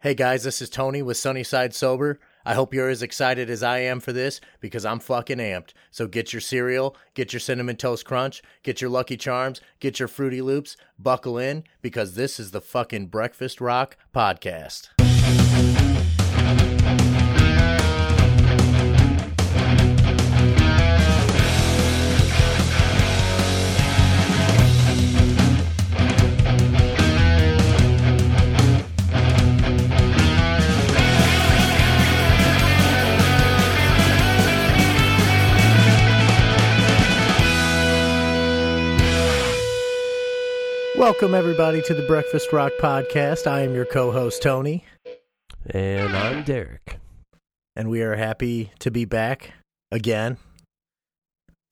Hey guys, this is Tony with Sunnyside Sober. I hope you're as excited as I am for this because I'm fucking amped. So get your cereal, get your cinnamon toast crunch, get your Lucky Charms, get your Fruity Loops, buckle in because this is the fucking Breakfast Rock podcast. Welcome everybody to the Breakfast Rock podcast. I am your co-host Tony, And I'm Derek. and we are happy to be back again.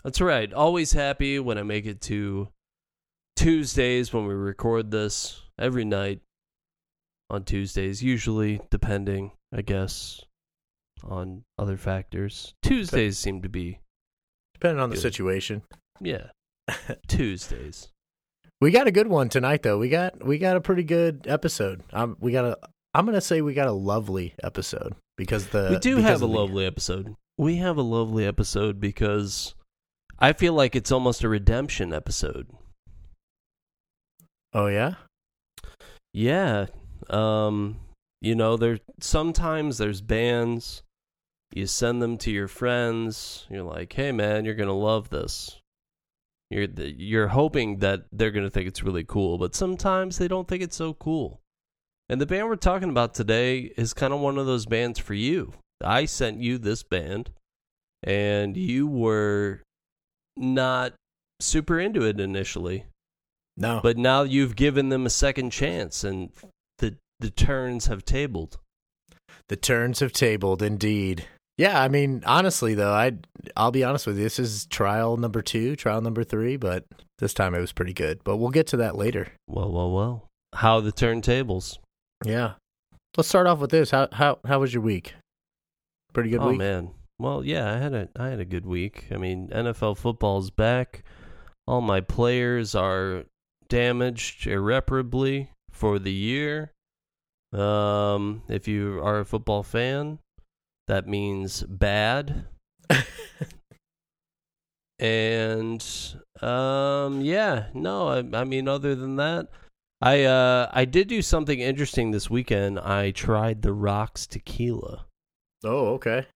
That's right. Always happy when I make it to Tuesdays when we record this every night on Tuesdays, usually depending, I guess, on other factors. Tuesdays seem to be, Depending on the situation. yeah, Tuesdays. We got a good one tonight though. We got we got a pretty good episode. Um we got a I'm going to say we got a lovely episode because the we do have a the- lovely episode. We have a lovely episode because I feel like it's almost a redemption episode. Oh yeah? Yeah. Um, you know, there sometimes there's bands you send them to your friends. You're like, "Hey man, you're going to love this." You're you're hoping that they're going to think it's really cool, but sometimes they don't think it's so cool. And the band we're talking about today is kind of one of those bands for you. I sent you this band and you were not super into it initially No. but now you've given them a second chance and the the turns have tabled The turns have tabled indeed. Yeah, I mean, honestly though, I I'll be honest with you. This is trial number 2, trial number 3, but this time it was pretty good. But we'll get to that later. well well well how the turntables Yeah. Let's start off with this. How how how was your week? Pretty good oh week. man well yeah i had a i had a good week i mean nfl football's back all my players are damaged irreparably for the year um if you are a football fan that means bad. And um yeah no I, I mean other than that i uh i did do something interesting this weekend. I tried the rocks tequila. Oh, okay.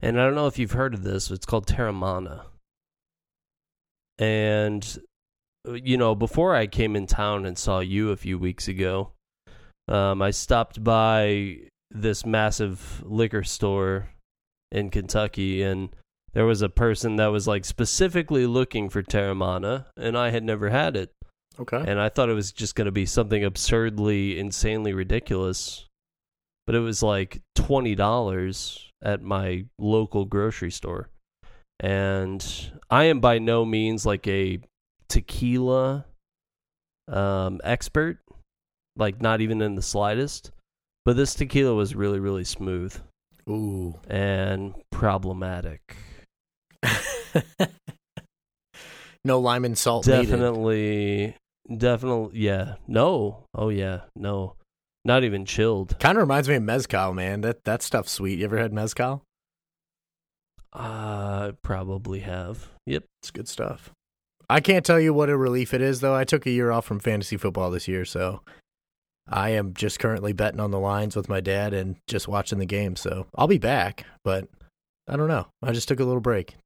and i don't know if you've heard of this it's called Teremana. And uh, you know before i came in town and saw you a few weeks ago um i stopped by this massive liquor store in kentucky and there was a person that was like specifically looking for Teremana and i had never had it Okay. and I thought it was just going to be something absurdly, insanely ridiculous. But it was like twenty dollars at my local grocery store, and I am by no means like a tequila um, expert, like not even in the slightest. But this tequila was really, really smooth Ooh. and problematic. no lime and salt needed. Definitely, definitely, yeah. No, oh yeah, no, not even chilled. Kind of reminds me of mezcal, man. That that stuff's sweet. You ever had mezcal? I probably have. Yep. It's good stuff. I can't tell you what a relief it is, though. I took a year off from fantasy football this year, so I am just currently betting on the lines with my dad and just watching the game. So I'll be back, but I don't know. I just took a little break.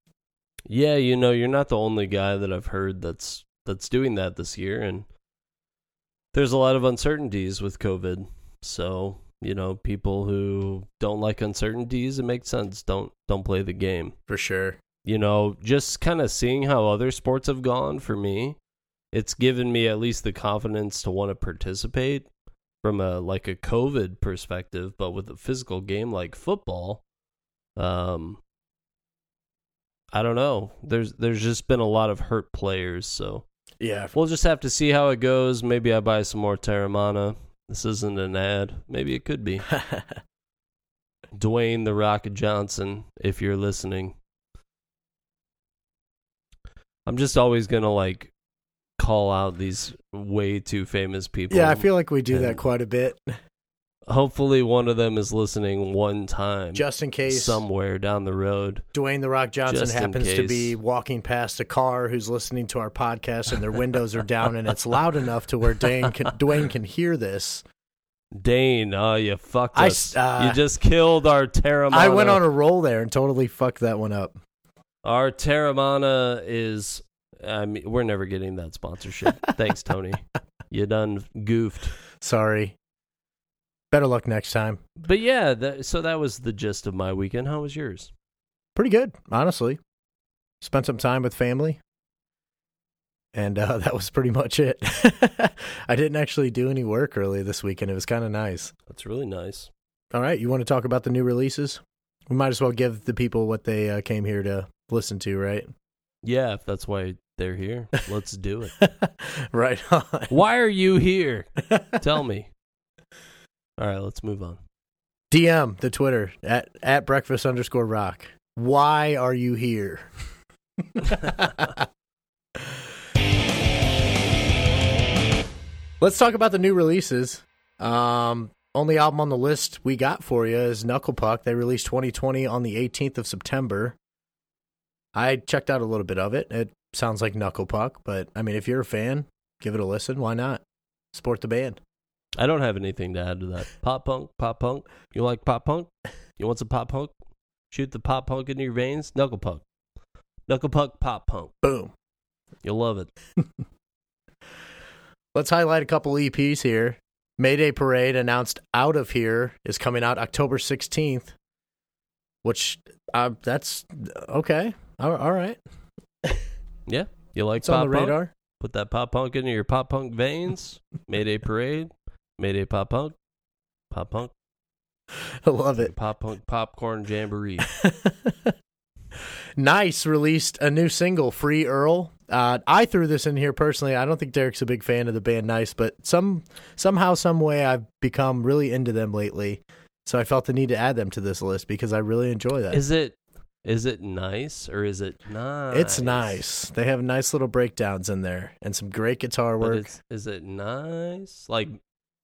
Yeah, you know, you're not the only guy that I've heard that's that's doing that this year, and there's a lot of uncertainties with COVID. So you know, people who don't like uncertainties, it makes sense. Don't don't play the game. For sure. you know, just kind of seeing how other sports have gone for me, it's given me at least the confidence to want to participate from a like a COVID perspective, but with a physical game like football, um I don't know. There's there's just been a lot of hurt players, so Yeah. we'll just have to see how it goes. Maybe I buy some more Teremana. This isn't an ad. Maybe it could be. Dwayne the Rock Johnson, if you're listening. I'm just always gonna like call out these way too famous people. yeah, I feel like we do that quite a bit. Hopefully, one of them is listening one time, Just in case somewhere down the road. Dwayne the Rock Johnson happens to be walking past a car who's listening to our podcast and their windows are down and it's loud enough to where Dwayne can, Dwayne can hear this. Dane, oh, you fucked us. s- uh, you just killed our Teremana. I went on a roll there and totally fucked that one up. Our Teremana is. I mean, we're never getting that sponsorship. Thanks, Tony. You done goofed. Sorry. Better luck next time. But yeah, that, so that was the gist of my weekend. How was yours? Pretty good, honestly. Spent some time with family. And uh, that was pretty much it. I didn't actually do any work early this weekend. It was kind of nice. That's really nice. All right, you want to talk about the new releases? We might as well give the people what they uh, came here to listen to, right? Yeah, if that's why they're here, let's do it. right on. Why are you here? Tell me. All right, let's move on. DM the Twitter at at breakfast underscore rock. Why are you here? Let's talk about the new releases. Um, only album on the list we got for you is Knuckle Puck. They released 2020 on the 18th of September. I checked out a little bit of it. It sounds like Knuckle Puck, but I mean, if you're a fan, give it a listen. Why not? Support the band. I don't have anything to add to that. Pop punk, pop punk. You like pop punk? You want some pop punk? Shoot the pop punk into your veins. Knuckle punk. Knuckle punk, pop punk. Boom. You'll love it. Let's highlight a couple EPs here. Mayday Parade announced Out of Here is coming out October 16th, which uh, that's okay. All, all right. Yeah, you like It's pop on the punk? radar. Put that pop punk into your pop punk veins. Mayday parade. Mayday pop punk. Pop punk. I love it. Pop punk popcorn jamboree. nice released a new single, Free Earl. Uh, I threw this in here personally. I don't think Derek's a big fan of the band Nice, but some somehow, some way, I've become really into them lately. So I felt the need to add them to this list because I really enjoy that. Is it is it nice or is it nice? It's nice. They have nice little breakdowns in there and some great guitar work. is it nice? Like,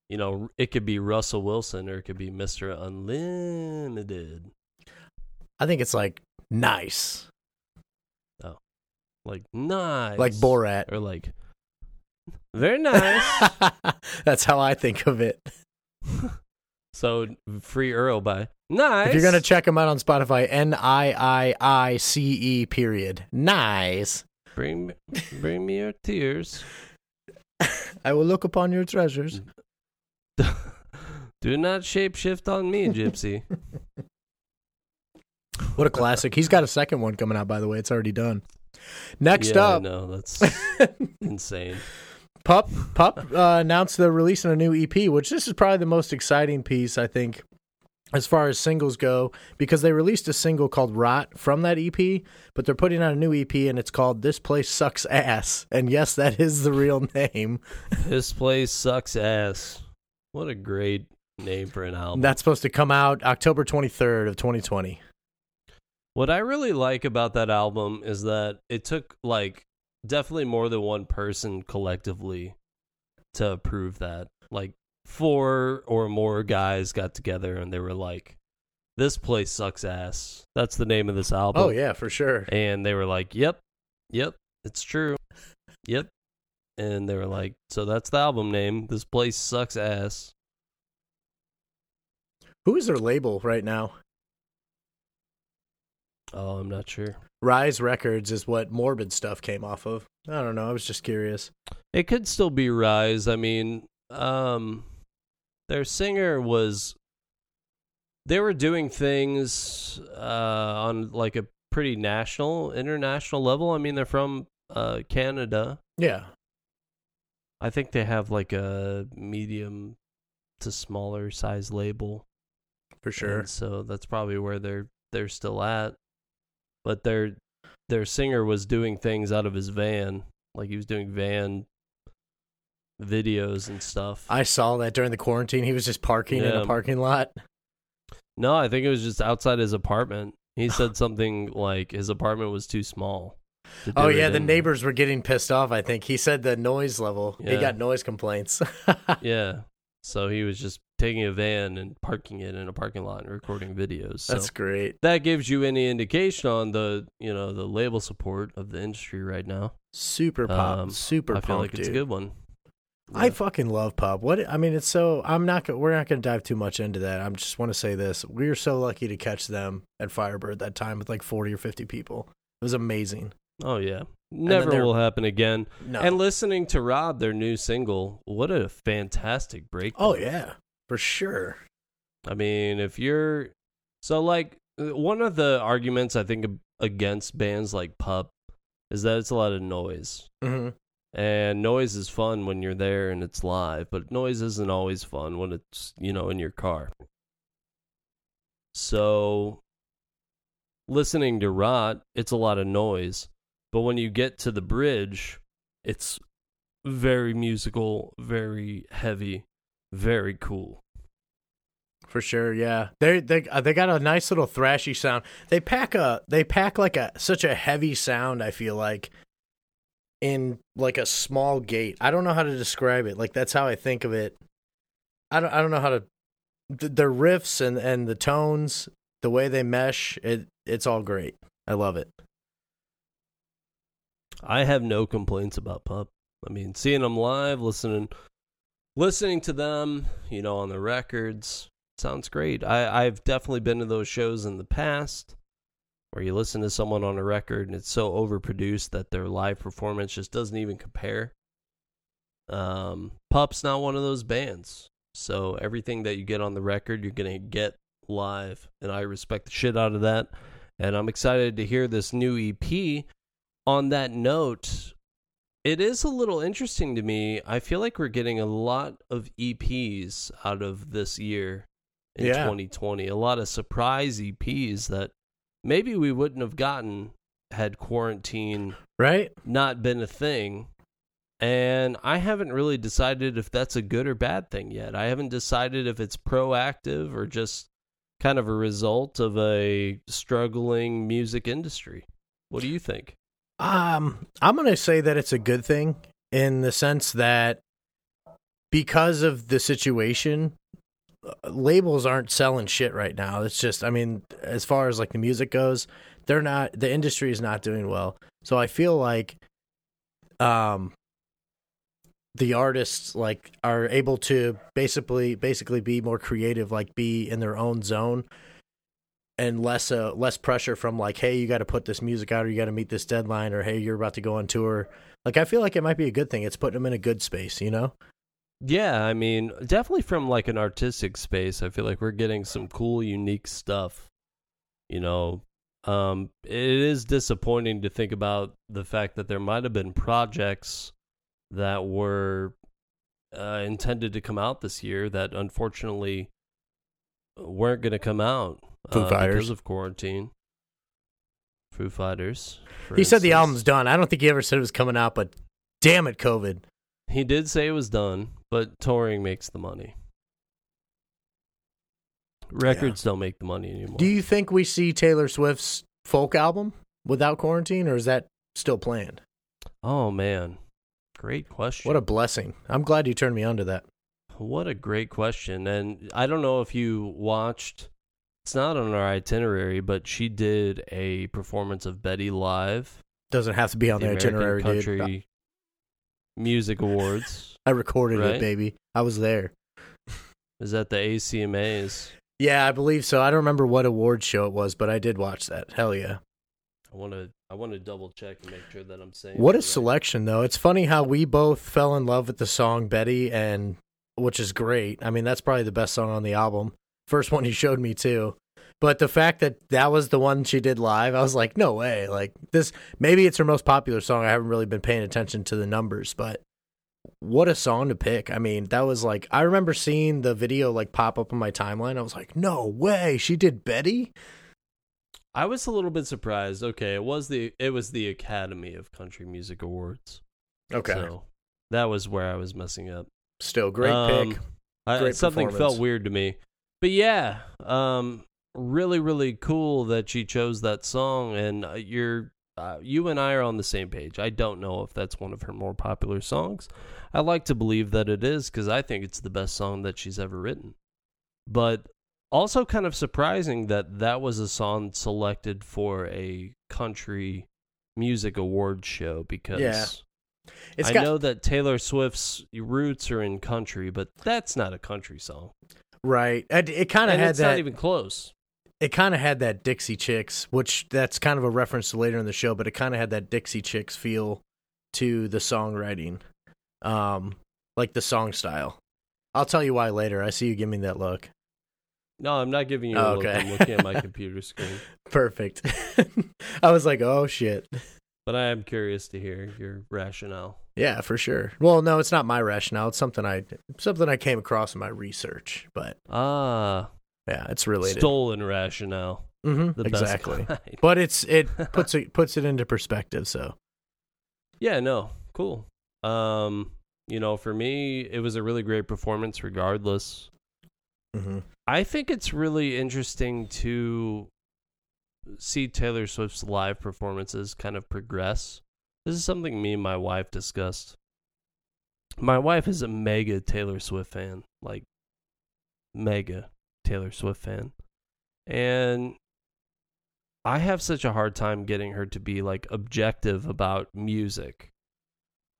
you know, it could be Russell Wilson or it could be Mr. Unlimited. I think it's like nice, Oh. Like nice. like Borat. Or like very nice. That's how I think of it. so free Earl by nice. If you're gonna check him out on Spotify, N I I I C E period. Nice. bring me- bring me your tears. I will look upon your treasures. Do not shapeshift on me, Gypsy. What a classic. He's got a second one coming out, by the way. It's already done. Next yeah, up, no, that's insane. Pup Pup uh, announced they're releasing a new EP, which this is probably the most exciting piece I think as far as singles go because they released a single called Rot from that EP, but they're putting out a new EP and it's called This Place Sucks Ass. And yes, that is the real name. This place sucks ass. What a great name for an album. That's supposed to come out October 23rd of 2020. What I really like about that album is that it took like definitely more than one person collectively to approve that. Like four or more guys got together and they were like, "This place sucks ass." That's the name of this album. Oh yeah, for sure. And they were like, "Yep, yep, it's true, yep." And they were like, "So that's the album name. This place sucks ass." Who is their label right now? Oh, I'm not sure. Rise Records is what Morbid stuff came off of. I don't know. I was just curious. It could still be Rise. I mean, um, their singer was. They were doing things uh, on like a pretty national, international level. I mean, they're from uh, Canada. Yeah. I think they have like a medium to smaller size label. For sure. And so that's probably where they're they're still at. But their their singer was doing things out of his van, like he was doing van videos and stuff. I saw that during the quarantine. He was just parking in a parking lot. no, I think it was just outside his apartment. He said something like his apartment was too small. to Oh yeah, the in. neighbors were getting pissed off. I think he said the noise level. He got noise complaints. Yeah. So he was just taking a van and parking it in a parking lot and recording videos. So That's great. that gives you any indication on the you know the label support of the industry right now. Super pop. Um, super I feel like it's dude. a good one. I fucking love Pup. What I mean, it's so. I'm not. We're not going to dive too much into that. I just want to say this: we were so lucky to catch them at Firebird that time with like 40 or 50 people. It was amazing. Oh yeah, never will happen again. No. And listening to Rot, their new single, what a fantastic break! oh yeah, for sure. I mean, if you're so like uh, one of the arguments I think against bands like Pup is that it's a lot of noise. hmm And noise is fun when you're there and it's live, but noise isn't always fun when it's, you know, in your car. So listening to Rot, it's a lot of noise, but when you get to the bridge, it's very musical, very heavy, very cool. For sure, yeah. They they uh, they got a nice little thrashy sound. They pack a they pack like a such a heavy sound. I feel like in like a small gate. I don't know how to describe it. Like that's how I think of it. I don't I don't know how to. The, the riffs and and the tones, the way they mesh, it it's all great. I love it. I have no complaints about Pup. I mean, seeing them live, listening, listening to them, you know, on the records, sounds great. I, I've definitely been to those shows in the past where you listen to someone on a record and it's so overproduced that their live performance just doesn't even compare. Um, Pup's not one of those bands, so everything that you get on the record, you're gonna get live, and I respect the shit out of that. And I'm excited to hear this new EP on that note, it is a little interesting to me. I feel like we're getting a lot of EPs out of this year in Yeah. 2020. A lot of surprise EPs that maybe we wouldn't have gotten had quarantine Right? not been a thing. And I haven't really decided if that's a good or bad thing yet. I haven't decided if it's proactive or just kind of a result of a struggling music industry. What do you think? Um, I'm gonna say that it's a good thing in the sense that because of the situation, labels aren't selling shit right now. It's just, I mean, as far as like the music goes, they're not. The industry is not doing well. So I feel like, um, the artists like are able to basically basically be more creative, like be in their own zone and less uh less pressure from like hey you got to put this music out or you got to meet this deadline or hey you're about to go on tour like i feel like it might be a good thing it's putting them in a good space you know Yeah, I mean, definitely from like an artistic space, I feel like we're getting some cool, unique stuff. You know, um, it is disappointing to think about the fact that there might have been projects that were uh, intended to come out this year that unfortunately weren't going to come out uh, because of quarantine. Foo Fighters. he said the album's done i don't think he ever said it was coming out but damn it covid He did say it was done, but touring makes the money. Records don't make the money anymore. do you think we see taylor swift's folk album without quarantine or is that still planned oh man, great question. what a blessing i'm glad you turned me on to that what a great question. And I don't know if you watched. It's not on our itinerary, but she did a performance of Betty live. doesn't have to be on the, American itinerary Country dude Music Awards. i recorded Right? it baby i was there Is that the ACMAs? yeah i believe so i don't remember what award show it was but i did watch that hell yeah I want to. I want to double check and make sure that I'm saying. What a right. selection, though. It's funny how we both fell in love with the song Betty, and which is great. I mean, that's probably the best song on the album. First one you showed me too. But the fact that that was the one she did live, I was like, no way. Like this, maybe it's her most popular song. I haven't really been paying attention to the numbers, but what a song to pick. I mean, that was like I remember seeing the video like pop up on my timeline. I was like, no way, she did Betty. I was a little bit surprised. Okay, it was the it was the Academy of Country Music Awards. Okay, So that was where I was messing up. still great Um, pick. I, Great something felt weird to me. But yeah, um really really cool that she chose that song and uh, you're uh, you and I are on the same page. I don't know if that's one of her more popular songs. I like to believe that it is cuz I think it's the best song that she's ever written. but also kind of surprising that that was a song selected for a country music award show because Yeah. It's I got know that Taylor Swift's roots are in country, but that's not a country song. right. It, it kind of had it's that. not even close. It kind of had that Dixie Chicks, which that's kind of a reference to later in the show, but it kind of had that Dixie Chicks feel to the songwriting, um, like the song style. I'll tell you why later. I see you giving me that look. No, I'm not giving you Oh, a look. okay. I'm looking at my computer screen. Perfect. I was like, oh shit. But I am curious to hear your rationale. Yeah, for sure. Well, no, it's not my rationale. It's something I something I came across in my research, but Ah, yeah, it's related. stolen rationale. hmm The exactly. But it's it puts it puts it into perspective. So Yeah, no, cool. Um, you know, for me, it was a really great performance, regardless. Mm-hmm. I think it's really interesting to see Taylor Swift's live performances kind of progress. This is something me and my wife discussed. My wife is a mega Taylor Swift fan, like mega Taylor Swift fan. And I have such a hard time getting her to be like objective about music.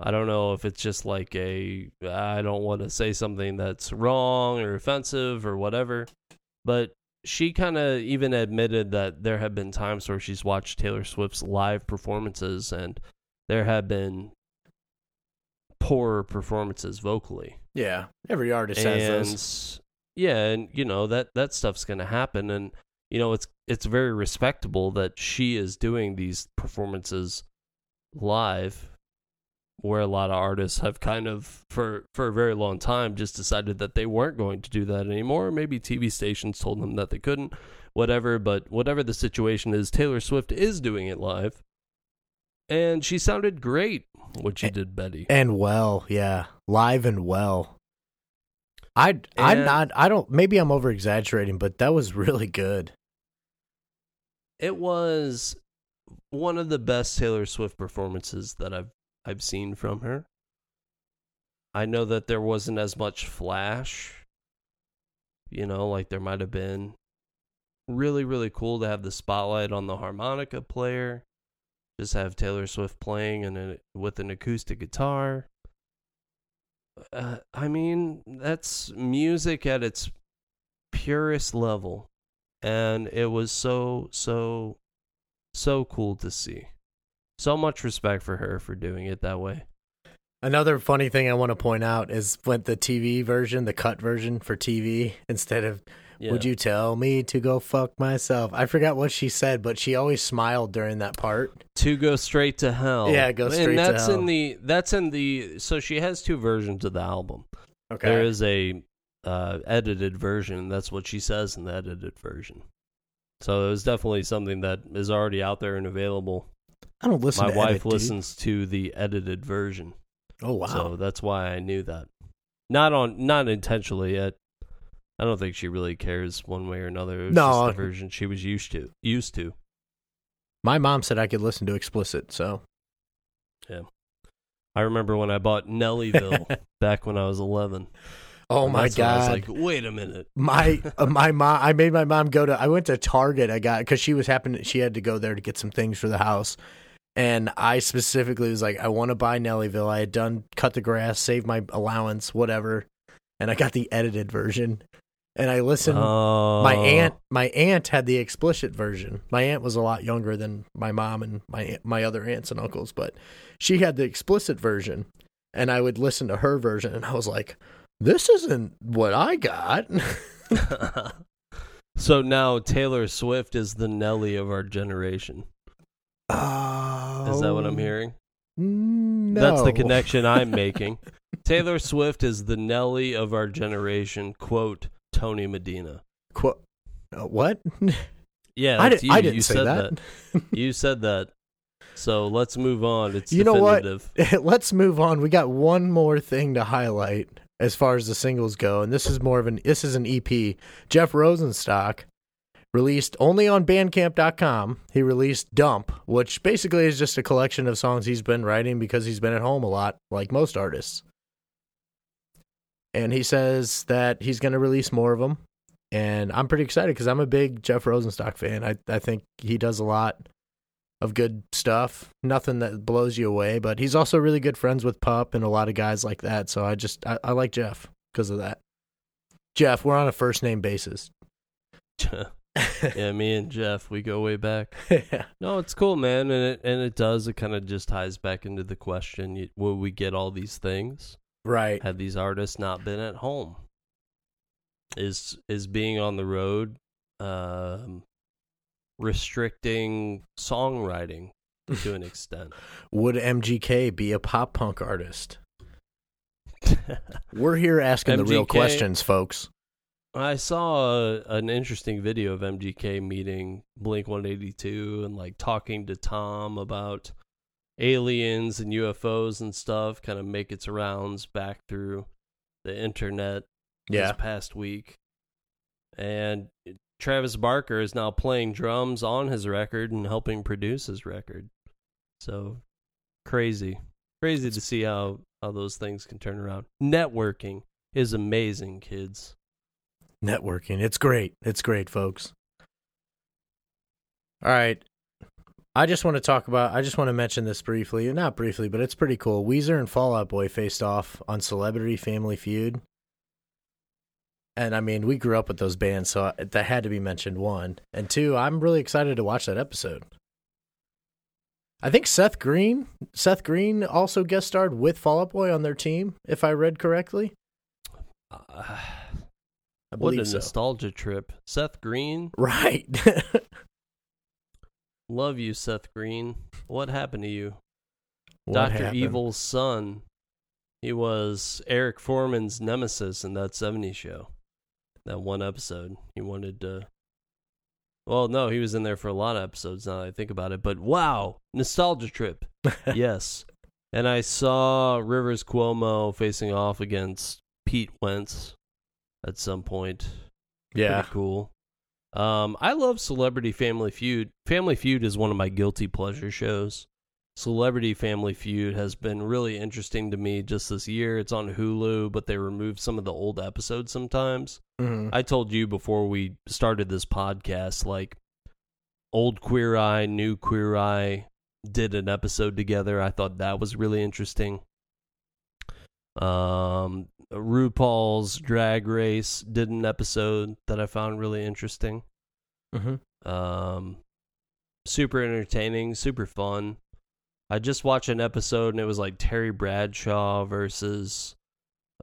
I don't know if it's just like a I don't want to say something that's wrong or offensive or whatever, but she kind of even admitted that there have been times where she's watched Taylor Swift's live performances and there have been poor performances vocally. yeah, every artist has those. Yeah, and you know that that stuff's going to happen and you know it's it's very respectable that she is doing these performances live where a lot of artists have kind of for for a very long time just decided that they weren't going to do that anymore. Maybe TV stations told them that they couldn't whatever but whatever the situation is Taylor Swift is doing it live. And she sounded great when she did Betty. And well, yeah, live and well. I I'm not. I don't. Maybe I'm over exaggerating, but that was really good. it was one of the best Taylor Swift performances that I've I've seen from her. I know that there wasn't as much flash, you know, like there might have been. Really, really cool to have the spotlight on the harmonica player. Just have Taylor Swift playing and with an acoustic guitar. Uh, I mean, that's music at its purest level and it was so so so cool to see. So much respect for her for doing it that way. Another funny thing I want to point out is when the TV version, the cut version for TV, instead of yeah. "Would you tell me to go fuck myself?" I forgot what she said, but she always smiled during that part. to go straight to hell Yeah, go straight to hell. and that's in the that's in the so she has two versions of the album Okay. there is a uh edited version that's what she says in the edited version so it was definitely something that is already out there and available I don't listen. my to wife edit, dude. listens to the edited version Oh wow. So that's why I knew that. Not on not intentionally yet. I don't think she really cares one way or another. It No. just the version she was used to. Used to. My mom said I could listen to explicit, so yeah. I remember when I bought Nellyville back when I was eleven. oh And my when I was god. like, wait a minute. my uh, my mom I made my mom go to I went to Target I got cuz she was happening. she had to go there to get some things for the house and I specifically was like I want to buy Nellyville I had done cut the grass save my allowance whatever and I got the edited version and I listened Oh, my aunt my aunt had the explicit version my aunt was a lot younger than my mom and my my other aunts and uncles but she had the explicit version and I would listen to her version and I was like this isn't what I got so now Taylor Swift is the Nelly of our generation. Oh, Is that what I'm oh, hearing? No. That's the connection I'm making. Taylor Swift is the Nelly of our generation. Quote Tony Medina. Quote uh, what? Yeah, I, did, you. I didn't you say said that. You said that. So let's move on. It's You know what? definitive. Let's move on. We got one more thing to highlight as far as the singles go, and this is more of an this is an EP. Jeff Rosenstock released only on Bandcamp.com. He released Dump, which basically is just a collection of songs he's been writing because he's been at home a lot, like most artists. And he says that he's going to release more of them. and I'm pretty excited because I'm a big Jeff Rosenstock fan. I I think he does a lot of good stuff. Nothing that blows you away, but he's also really good friends with Pup and a lot of guys like that. So I just I, I like Jeff because of that. Jeff, we're on a first name basis. yeah, me and Jeff, we go way back. yeah. No, it's cool, man, and it and it does. It kind of just ties back into the question: you- Will we get all these things? Right. Had these artists not been at home? Is is being on the road um, restricting songwriting to an extent? Would MGK be a pop punk artist? We're here asking the real questions, folks. I saw a, an interesting video of MGK meeting Blink 182 and like talking to Tom about aliens and UFOs and stuff, kind of make its rounds back through the internet Yeah. this past week. And Travis Barker is now playing drums on his record and helping produce his record. So crazy. Crazy to see how, how those things can turn around. Networking is amazing, kids. Networking. It's great. It's great, folks. All right. I just want to talk about, I just want to mention this briefly. Not briefly, but it's pretty cool. Weezer and Fall Out Boy faced off on Celebrity Family Feud. And I mean, we grew up with those bands, so I- that had to be mentioned, one. And two, I'm really excited to watch that episode. I think Seth Green, Seth Green also guest starred with Fall Out Boy on their team, if I read correctly. Uh, I what a so. nostalgia trip. Seth Green. Right. Love you, Seth Green. What happened to you? What Dr. happened? Evil's son. He was Eric Forman's nemesis in that 70s show. That one episode. He wanted to. Well, no, he was in there for a lot of episodes now that I think about it. But wow, nostalgia trip. yes. And I saw Rivers Cuomo facing off against Pete Wentz at some point. Yeah. Pretty cool. Um, I love Celebrity Family Feud. Family Feud is one of my guilty pleasure shows. Celebrity Family Feud has been really interesting to me just this year. It's on Hulu, but they remove some of the old episodes sometimes. Mhm. I told you before we started this podcast, like old Queer Eye, new Queer Eye did an episode together. I thought that was really interesting. Um, RuPaul's Drag Race did an episode that I found really interesting. Mhm. Um, super entertaining, super fun. I just watched an episode and it was like Terry Bradshaw versus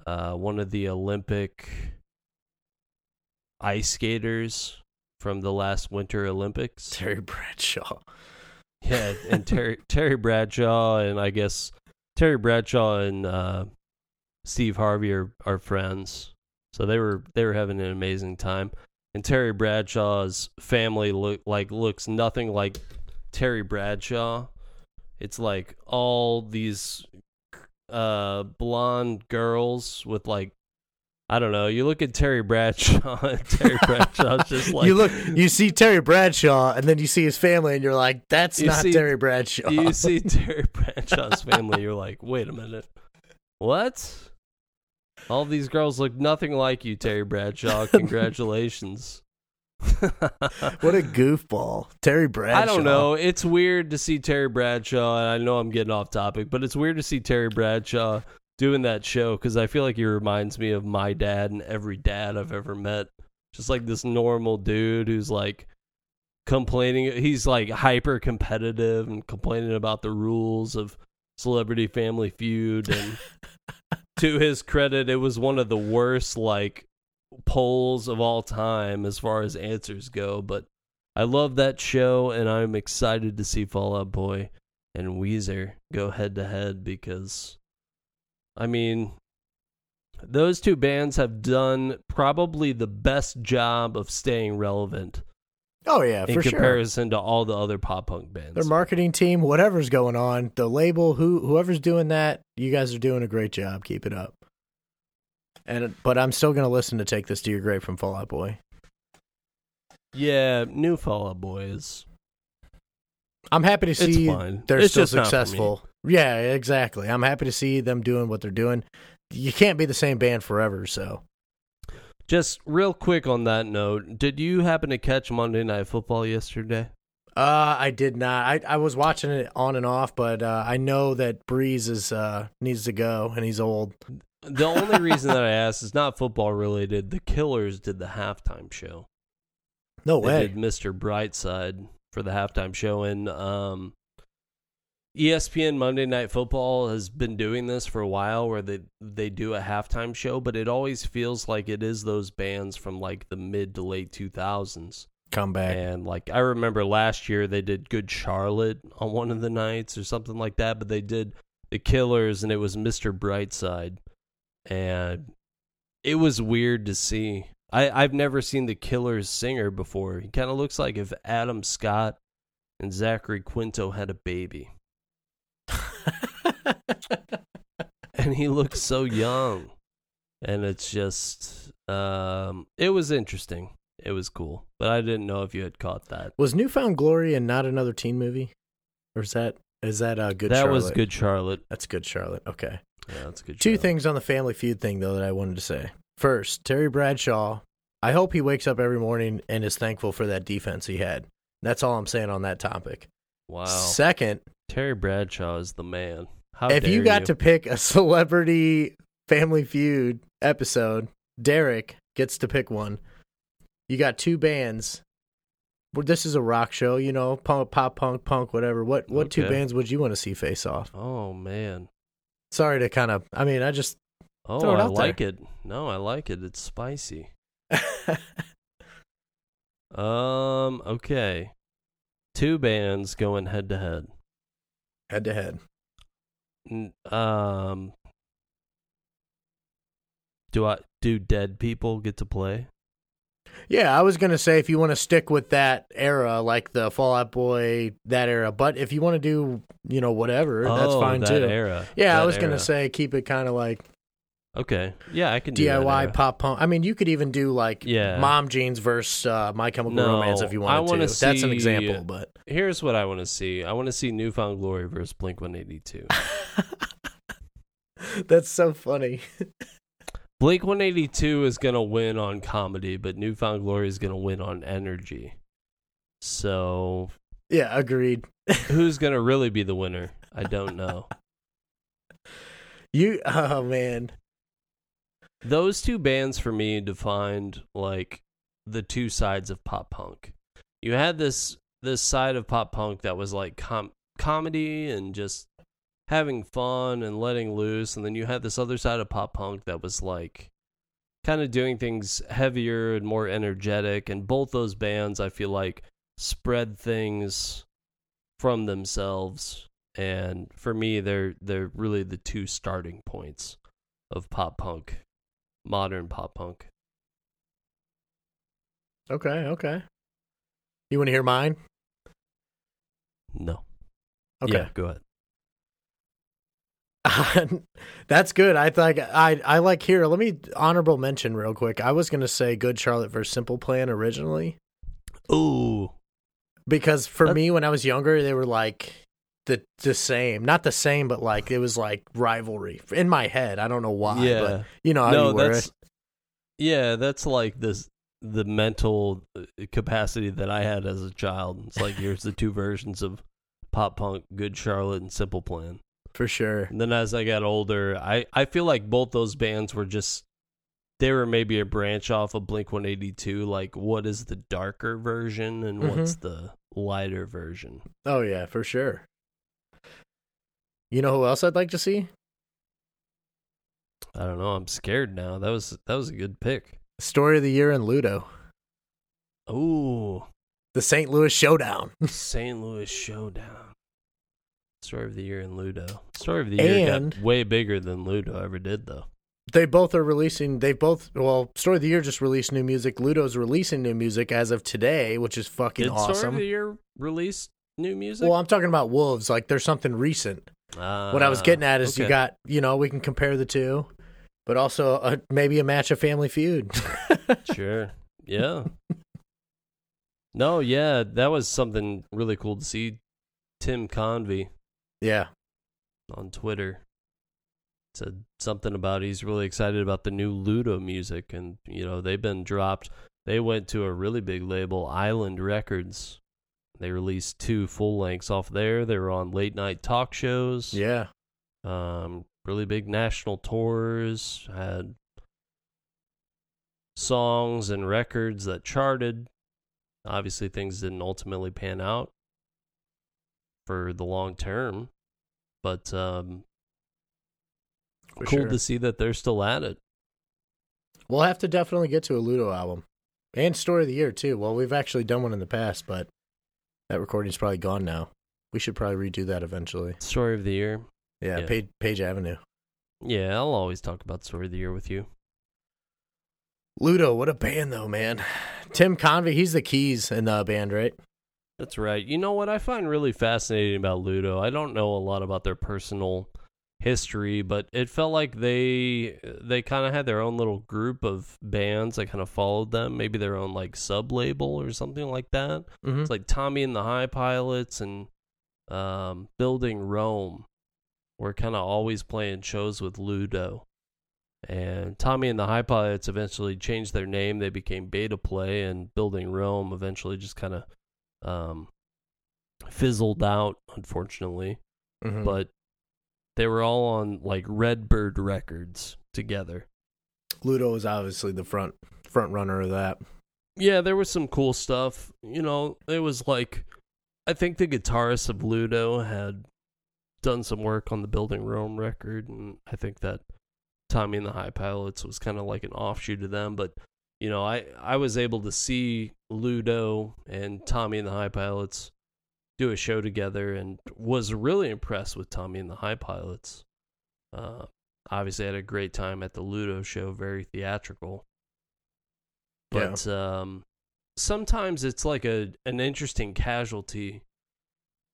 uh, one of the Olympic ice skaters from the last Winter Olympics. Terry Bradshaw. Yeah, and Terry Terry Bradshaw and I guess Terry Bradshaw and uh, Steve Harvey are, are friends. So they were they were having an amazing time. And Terry Bradshaw's family look like looks nothing like Terry Bradshaw. It's like all these uh blonde girls with like I don't know. You look at Terry Bradshaw, and Terry Bradshaw's just like you look, you see Terry Bradshaw, and then you see his family, and you're like, "That's You not see- Terry Bradshaw." you see Terry Bradshaw's family, you're like, wait a minute, what? All these girls look nothing like you, Terry Bradshaw. Congratulations. what a goofball, Terry Bradshaw. I don't know. It's weird to see Terry Bradshaw, and I know I'm getting off topic, but it's weird to see Terry Bradshaw doing that show because I feel like he reminds me of my dad and every dad I've ever met. Just like this normal dude who's like complaining. He's like hyper competitive and complaining about the rules of Celebrity Family Feud. And to his credit, it was one of the worst like polls of all time as far as answers go. But I love that show, and I'm excited to see Fall Out Boy and Weezer go head to head because, I mean, those two bands have done probably the best job of staying relevant Oh yeah, in for sure. comparison to all the other pop punk bands. Their marketing team, whatever's going on, the label, who whoever's doing that, you guys are doing a great job. Keep it up. And but I'm still gonna listen to "Take This to Your Grave" from Fall Out Boy. yeah, new Fall Out Boy is I'm happy to see they're It's still just not for me. successful. Yeah, exactly. I'm happy to see them doing what they're doing. You can't be the same band forever, so Just real quick on that note, did you happen to catch Monday Night Football yesterday? Uh, I did not. I, I was watching it on and off, but uh, I know that Brees is uh, needs to go and he's old. The only reason that I asked is not football related. The Killers did the halftime show. No They way. did Mr. Brightside for the halftime show, and um, ESPN Monday Night Football has been doing this for a while, where they they do a halftime show, but it always feels like it is those bands from like the mid to late two thousands. Come back. And like I remember last year they did Good Charlotte on one of the nights or something like that, but they did The Killers and it was Mr. Brightside. And it was weird to see. I, I've never seen the Killers singer before. He kind of looks like if Adam Scott and Zachary Quinto had a baby. and he looks so young. And it's just um it was interesting. It was cool. But I didn't know if you had caught that. was New Found Glory and not another teen movie, or is that is that uh, good? Charlotte? That Charlotte? was good Charlotte. That's good, Charlotte. Okay. Yeah, that's good. Two Charlotte. things on the Family Feud thing though that I wanted to say. First, Terry Bradshaw. I hope he wakes up every morning and is thankful for that defense he had. That's all I'm saying on that topic. Wow. Second, Terry Bradshaw is the man. How if you dare got to pick a celebrity Family Feud episode, Derek gets to pick one. You got two bands. Well, this is a rock show, you know, punk, pop punk, punk, whatever. What what two bands would you want to see face off? Oh man. Sorry to kind of. I mean, I just. Oh, Throw it I out there. like it. No, I like it. It's spicy. Um, okay. Two bands going head to head. head to head. Um Do I do dead people get to play? Yeah, I was gonna say if you want to stick with that era, like the Fall Out Boy, that era. But if you want to do, you know, whatever, that's Oh, fine that too. era. Yeah, I That was gonna say keep it kind of like Okay. Yeah, I can do DIY era. pop punk. I mean, you could even do like Yeah. Mom Jeans versus uh, My Chemical No, Romance if you I wanted wanna to. That's an see- example, but Here's what I want to see. I want to see New Found Glory versus Blink 182. that's so funny. Blink 182 is going to win on comedy, but New Found Glory is going to win on energy. So, Yeah, agreed. who's going to really be the winner? I don't know. You, oh man, Those two bands for me defined like the two sides of pop punk. You had this this side of pop punk that was like com- comedy and just having fun and letting loose and then you had this other side of pop punk that was like kind of doing things heavier and more energetic and both those bands I feel like spread things from themselves and for me they're they're really the two starting points of pop punk modern pop punk okay, okay. You want to hear mine? no Okay. yeah go ahead That's good. I think I I like here. Let me honorable mention real quick. I was gonna say Good Charlotte versus Simple Plan originally ooh because for That- me when I was younger they were like the the same, not the same, but like it was like rivalry in my head. I don't know why. yeah but you know how no you were. that's yeah that's like this the mental uh, capacity that i had as a child it's like here's the two versions of pop punk good charlotte and simple plan for sure. and then as i got older i i feel like both those bands were just they were maybe a branch off of blink 182 like what is the darker version and what's Mm-hmm. the lighter version Oh yeah, for sure. You know who else I'd like to see? i don't know i'm scared now that was that was a good pick Story of the year in Ludo, Ooh. the St. Louis Showdown. St. Louis Showdown. Story of the year in Ludo. Story of the year And- got way bigger than Ludo ever did, though. they both are releasing they both well story of the year just released new music ludo's releasing new music as of today which is fucking Did Story of the year released new music? well i'm talking about wolves like there's something recent what i was Ah, getting at is you got you know we can compare the two but also a, maybe a match of family feud sure. Yeah. no, yeah, that was something really cool to see. Tim Convy yeah on Twitter. said something about he's really excited about the new Ludo music, and you know they've been dropped. They went to a really big label, Island Records. They released two full lengths off there. They were on late night talk shows. Yeah. Um, really big national tours. Had songs and records that charted. Obviously, things didn't ultimately pan out for the long term, but um, For cool sure. to see that they're still at it. We'll have to definitely get to a Ludo album. And story of the year too. Well, we've actually done one in the past, but that recording's probably gone now. We should probably redo that eventually. Story of the year. Yeah, Yeah. Page, Page Avenue. Yeah, I'll always talk about story of the year with you. Ludo, what a band though, man. Tim Convy, he's the keys in the band, right? That's right. You know what I find really fascinating about Ludo? I don't know a lot about their personal history, but it felt like they they kind of had their own little group of bands that kind of followed them, maybe their own like sub label or something like that. Mm-hmm. It's like Tommy and the High Pilots and um, Building Rome were kind of always playing shows with Ludo. And Tommy and the High Pilots eventually changed their name. They became Beta Play, and Building Rome eventually just kind of um, fizzled out, unfortunately. mm-hmm. But they were all on like Redbird Records together. Ludo is obviously the front front runner of that. Yeah, there was some cool stuff. You know, it was like I think the guitarist of Ludo had done some work on the Building Rome record, and I think that Tommy and the High Pilots was kind of like an offshoot of them. But you know, I I was able to see Ludo and Tommy and the High Pilots do a show together, and was really impressed with Tommy and the High Pilots. Uh, obviously, had a great time at the Ludo show, very theatrical. Yeah. But um, sometimes it's like a an interesting casualty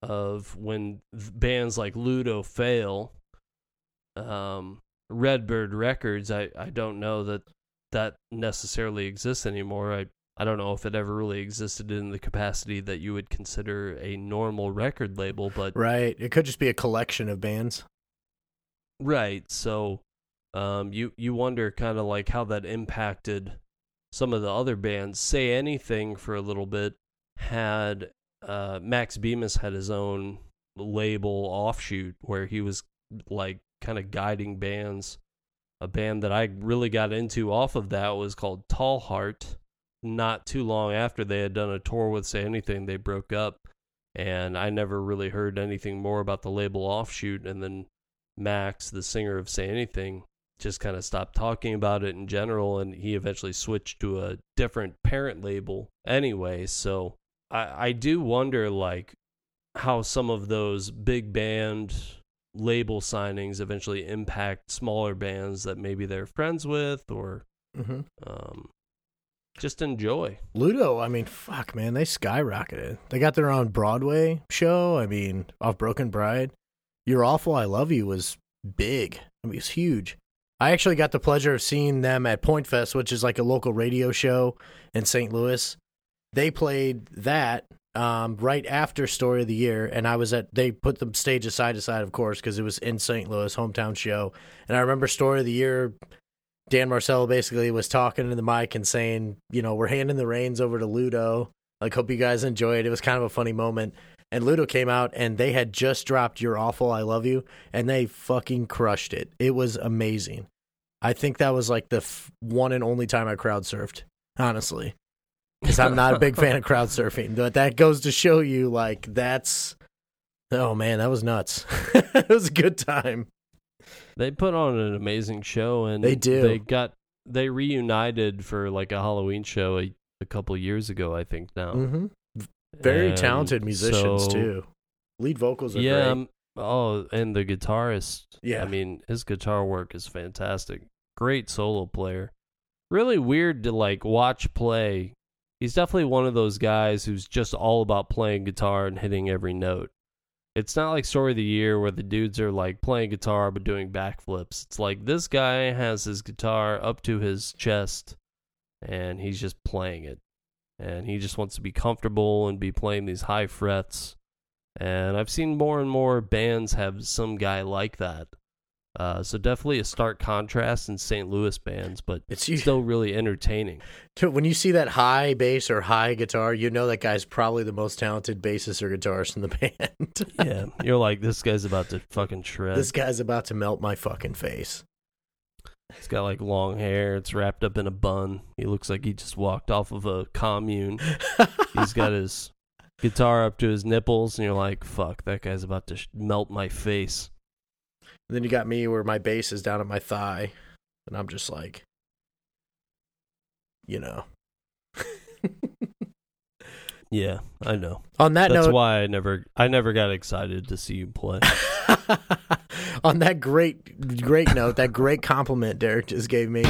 of when bands like Ludo fail. Um, Redbird Records, I, I don't know that that necessarily exists anymore. I I don't know if it ever really existed in the capacity that you would consider a normal record label, but Right. It could just be a collection of bands. Right. So um you you wonder kind of like how that impacted some of the other bands. Say anything for a little bit had uh Max Bemis had his own label offshoot where he was like kind of guiding bands. A band that I really got into off of that was called Tallhart. Not too long after they had done a tour with Say Anything, they broke up and I never really heard anything more about the label offshoot and then Max, the singer of Say Anything, just kind of stopped talking about it in general, and he eventually switched to a different parent label anyway. So I, I do wonder, like, how some of those big band label signings eventually impact smaller bands that maybe they're friends with or Mm-hmm. um, just enjoy. Ludo, I mean, fuck, man, they skyrocketed. They got their own Broadway show. I mean, off Broken Bride. You're Awful, I Love You was big. I mean, it's huge. I actually got the pleasure of seeing them at Point Fest, which is like a local radio show in St. Louis. They played that um, right after Story of the Year, and I was at. They put the stages side to side, of course, because it was in St. Louis, hometown show. And I remember Story of the Year. Dan Marsala basically was talking to the mic and saying, you know, we're handing the reins over to Ludo. Like, hope you guys enjoy it. It was kind of a funny moment. And Ludo came out and they had just dropped You're Awful, I Love You, and they fucking crushed it. It was amazing. I think that was like the f- one and only time I crowd surfed, honestly. Because I'm not a big fan of crowd surfing. But that goes to show you, like, that's. Oh, man, that was nuts. it was a good time. They put on an amazing show, and They do. They got they reunited for like a Halloween show a, a couple years ago, I think now. hmm Very And talented musicians, so- too. Lead vocals are Yeah. great. um, oh, and the guitarist. Yeah. I mean, his guitar work is fantastic. Great solo player. Really weird to like watch play. He's definitely one of those guys who's just all about playing guitar and hitting every note. It's not like Story of the Year where the dudes are like playing guitar but doing backflips. It's like this guy has his guitar up to his chest and he's just playing it. And he just wants to be comfortable and be playing these high frets. And I've seen more and more bands have some guy like that. Uh, so definitely a stark contrast in St. Louis bands, but It's still really entertaining. When you see that high bass or high guitar, you know that guy's probably the most talented bassist or guitarist in the band. Yeah, you're like this guy's about to fucking shred. this guy's about to melt my fucking face. He's got like long hair. It's wrapped up in a bun. He looks like he just walked off of a commune. He's got his guitar up to his nipples, and you're like, "Fuck, that guy's about to sh- melt my face." Then you got me where my bass is down at my thigh, and I'm just like, you know. Yeah, I know. On that That's note, why I never, I never got excited to see you play. on that great, great note, that great compliment Derek just gave me.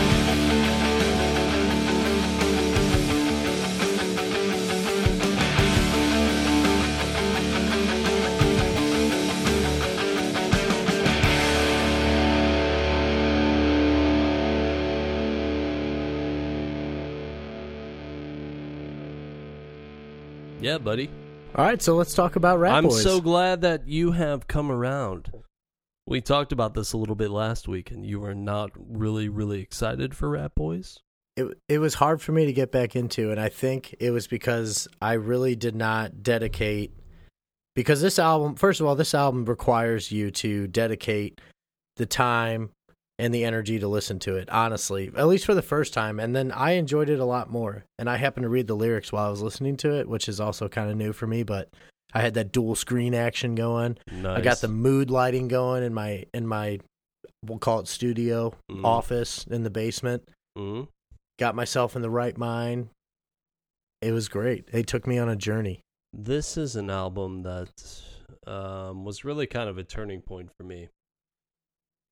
Yeah, buddy. All right, so let's talk about Ratboys. I'm Boys. so glad that you have come around. We talked about this a little bit last week, and you were not really, really excited for Rat Boys. it it was hard for me to get back into and I think it was because I really did not dedicate because this album first of all this album requires you to dedicate the time and the energy to listen to it honestly at least for the first time and then I enjoyed it a lot more and I happened to read the lyrics while I was listening to it which is also kind of new for me but I had that dual screen action going Nice. I got the mood lighting going in my in my we'll call it studio Mhm. office in the basement Mhm. got myself in the right mind. It was great. They took me on a journey. This is an album that um, was really kind of a turning point for me.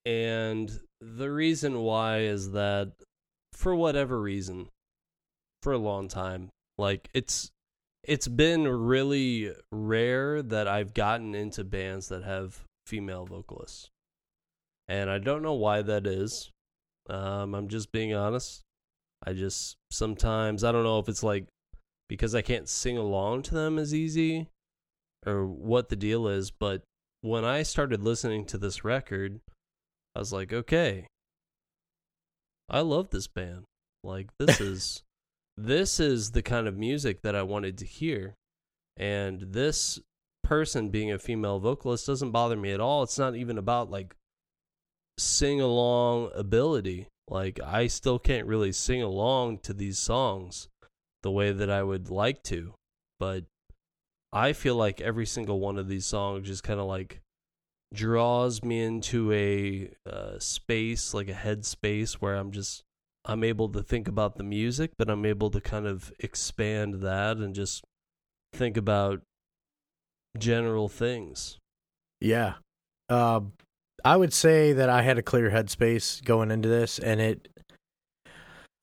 And the reason why is that, for whatever reason, for a long time, like it's it's been really rare that I've gotten into bands that have female vocalists, and I don't know why that is. Um, I'm just being honest. I just sometimes I don't know if it's like because I can't sing along to them as easy or what the deal is, but when I started listening to this record, I was like, okay, I love this band. Like this is this is the kind of music that I wanted to hear. And this person being a female vocalist doesn't bother me at all. It's not even about like sing along ability. Like I still can't really sing along to these songs the way that I would like to, but I feel like every single one of these songs just kind of like draws me into a uh, space, like a headspace, where I'm just I'm able to think about the music, but I'm able to kind of expand that and just think about general things. Yeah. Um, I would say that I had a clear headspace going into this, and it.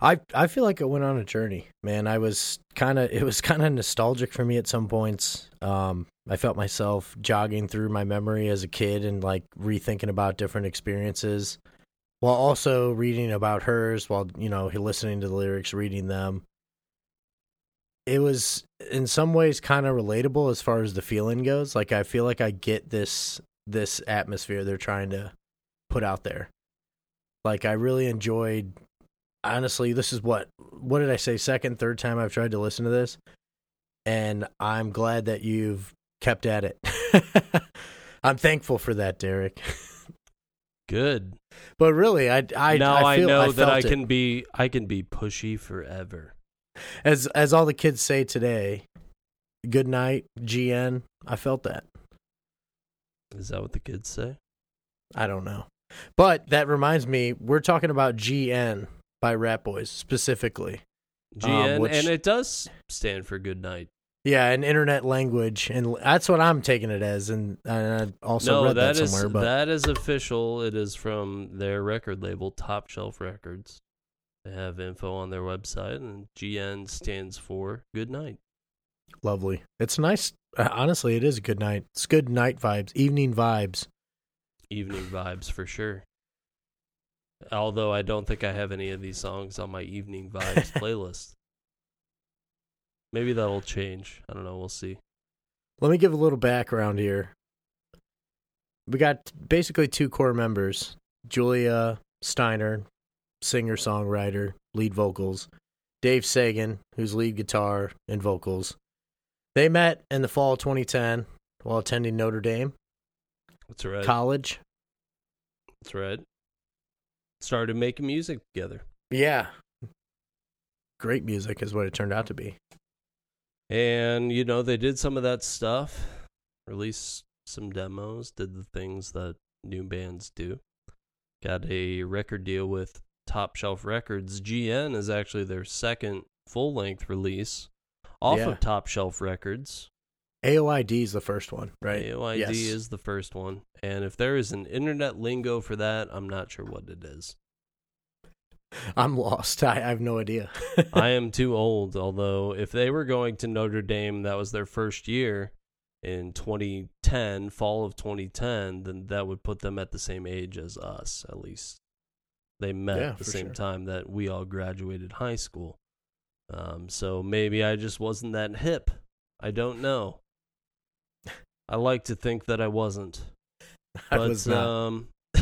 I I feel like I went on a journey, man. I was kind of it was kind of nostalgic for me at some points. Um, I felt myself jogging through my memory as a kid and like rethinking about different experiences, while also reading about hers. While you know listening to the lyrics, reading them. It was in some ways kind of relatable as far as the feeling goes. Like I feel like I get this this atmosphere they're trying to put out there. Like I really enjoyed honestly, this is what what did I say second, third time I've tried to listen to this and I'm glad that you've kept at it. I'm thankful for that, Derek. Good. But really, I I now I, I, know I that I it. can be I can be pushy forever. as as all the kids say today. Good night, GN. I felt that. Is that what the kids say? I don't know. But that reminds me, we're talking about GN by Rat Boys specifically. GN, which- and it does stand for good night. Yeah, an internet language, and that's what I'm taking it as. And, and I also no, read that, that is somewhere. But that is official. It is from their record label, Top Shelf Records. They have info on their website, and GN stands for good night. lovely. It's nice. Uh, honestly, it is a good night. It's good night vibes, evening vibes. Evening vibes for sure. Although I don't think I have any of these songs on my evening vibes playlist. Maybe that'll change. I don't know. We'll see. Let me give a little background here. We got basically two core members Julia Steiner, singer songwriter, lead vocals, Dave Sagan, who's lead guitar and vocals. They met in the fall of 2010 while attending Notre Dame That's right. College. That's right. Started making music together. Yeah. Great music is what it turned out to be. And, you know, they did some of that stuff, released some demos, did the things that new bands do. Got a record deal with Top Shelf Records. GN is actually their second full length release off Yeah. of Top Shelf Records. AOID is the first one, right? AOID Yes. is the first one. And if there is an internet lingo for that, I'm not sure what it is. I'm lost. I, I have no idea. I am too old, although if they were going to Notre Dame, that was their first year in 2010, fall of 2010, then that would put them at the same age as us, at least. They met Yeah, at the same sure. time that we all graduated high school. Um, so maybe I just wasn't that hip. I don't know. I like to think that I wasn't. I But was not. um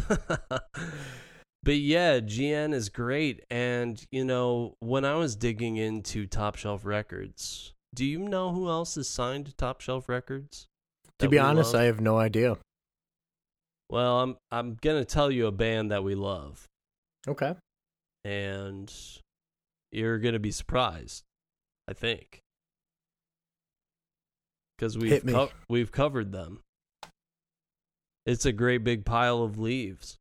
But yeah, GN is great and you know, when I was digging into Top Shelf Records, do you know who else is signed to Top Shelf Records? to be honest, love? I have no idea. Well, I'm I'm going to tell you a band that we love Okay. and you're going to be surprised, I think. Cuz we've co- we've covered them. It's a great big pile of leaves.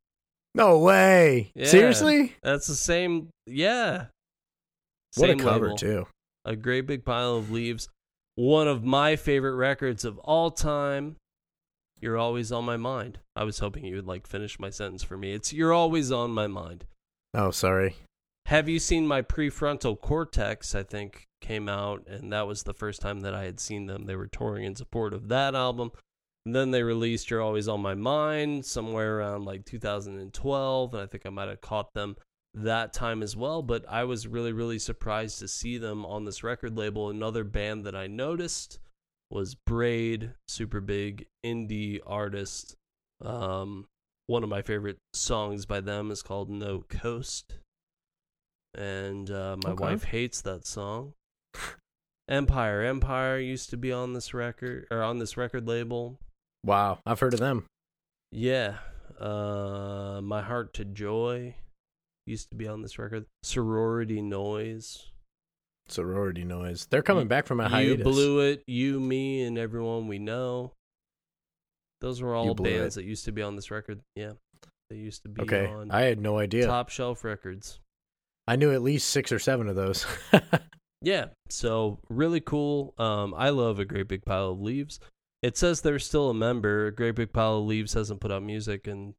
No way. Yeah. Seriously? That's the same. Yeah. What a cover, label. too. A great big pile of leaves. One of my favorite records of all time. You're always on my mind. I was hoping you would like finish my sentence for me. It's you're always on my mind. Oh, sorry. Have you seen my prefrontal cortex? I think came out, and that was the first time that I had seen them. They were touring in support of that album. And then they released You're Always on My Mind somewhere around like 2012. And I think I might have caught them that time as well. But I was really, really surprised to see them on this record label. Another band that I noticed was Braid, super big indie artist. Um, one of my favorite songs by them is called No Coast. And uh, my Okay. wife hates that song. Empire. Empire used to be on this record or on this record label. Wow. I've heard of them. Yeah. Uh My Heart to Joy used to be on this record. Sorority Noise. Sorority noise. They're coming You- back from a hiatus. You. Blew It, You, Me, and Everyone We Know. Those were all bands It. that used to be on this record. Yeah. They used to be Okay. on I had no idea. Top Shelf Records. I knew at least six or seven of those. Yeah, so really cool. Um, I love a great big pile of leaves. It says they're still a member. A great big pile of leaves hasn't put out music and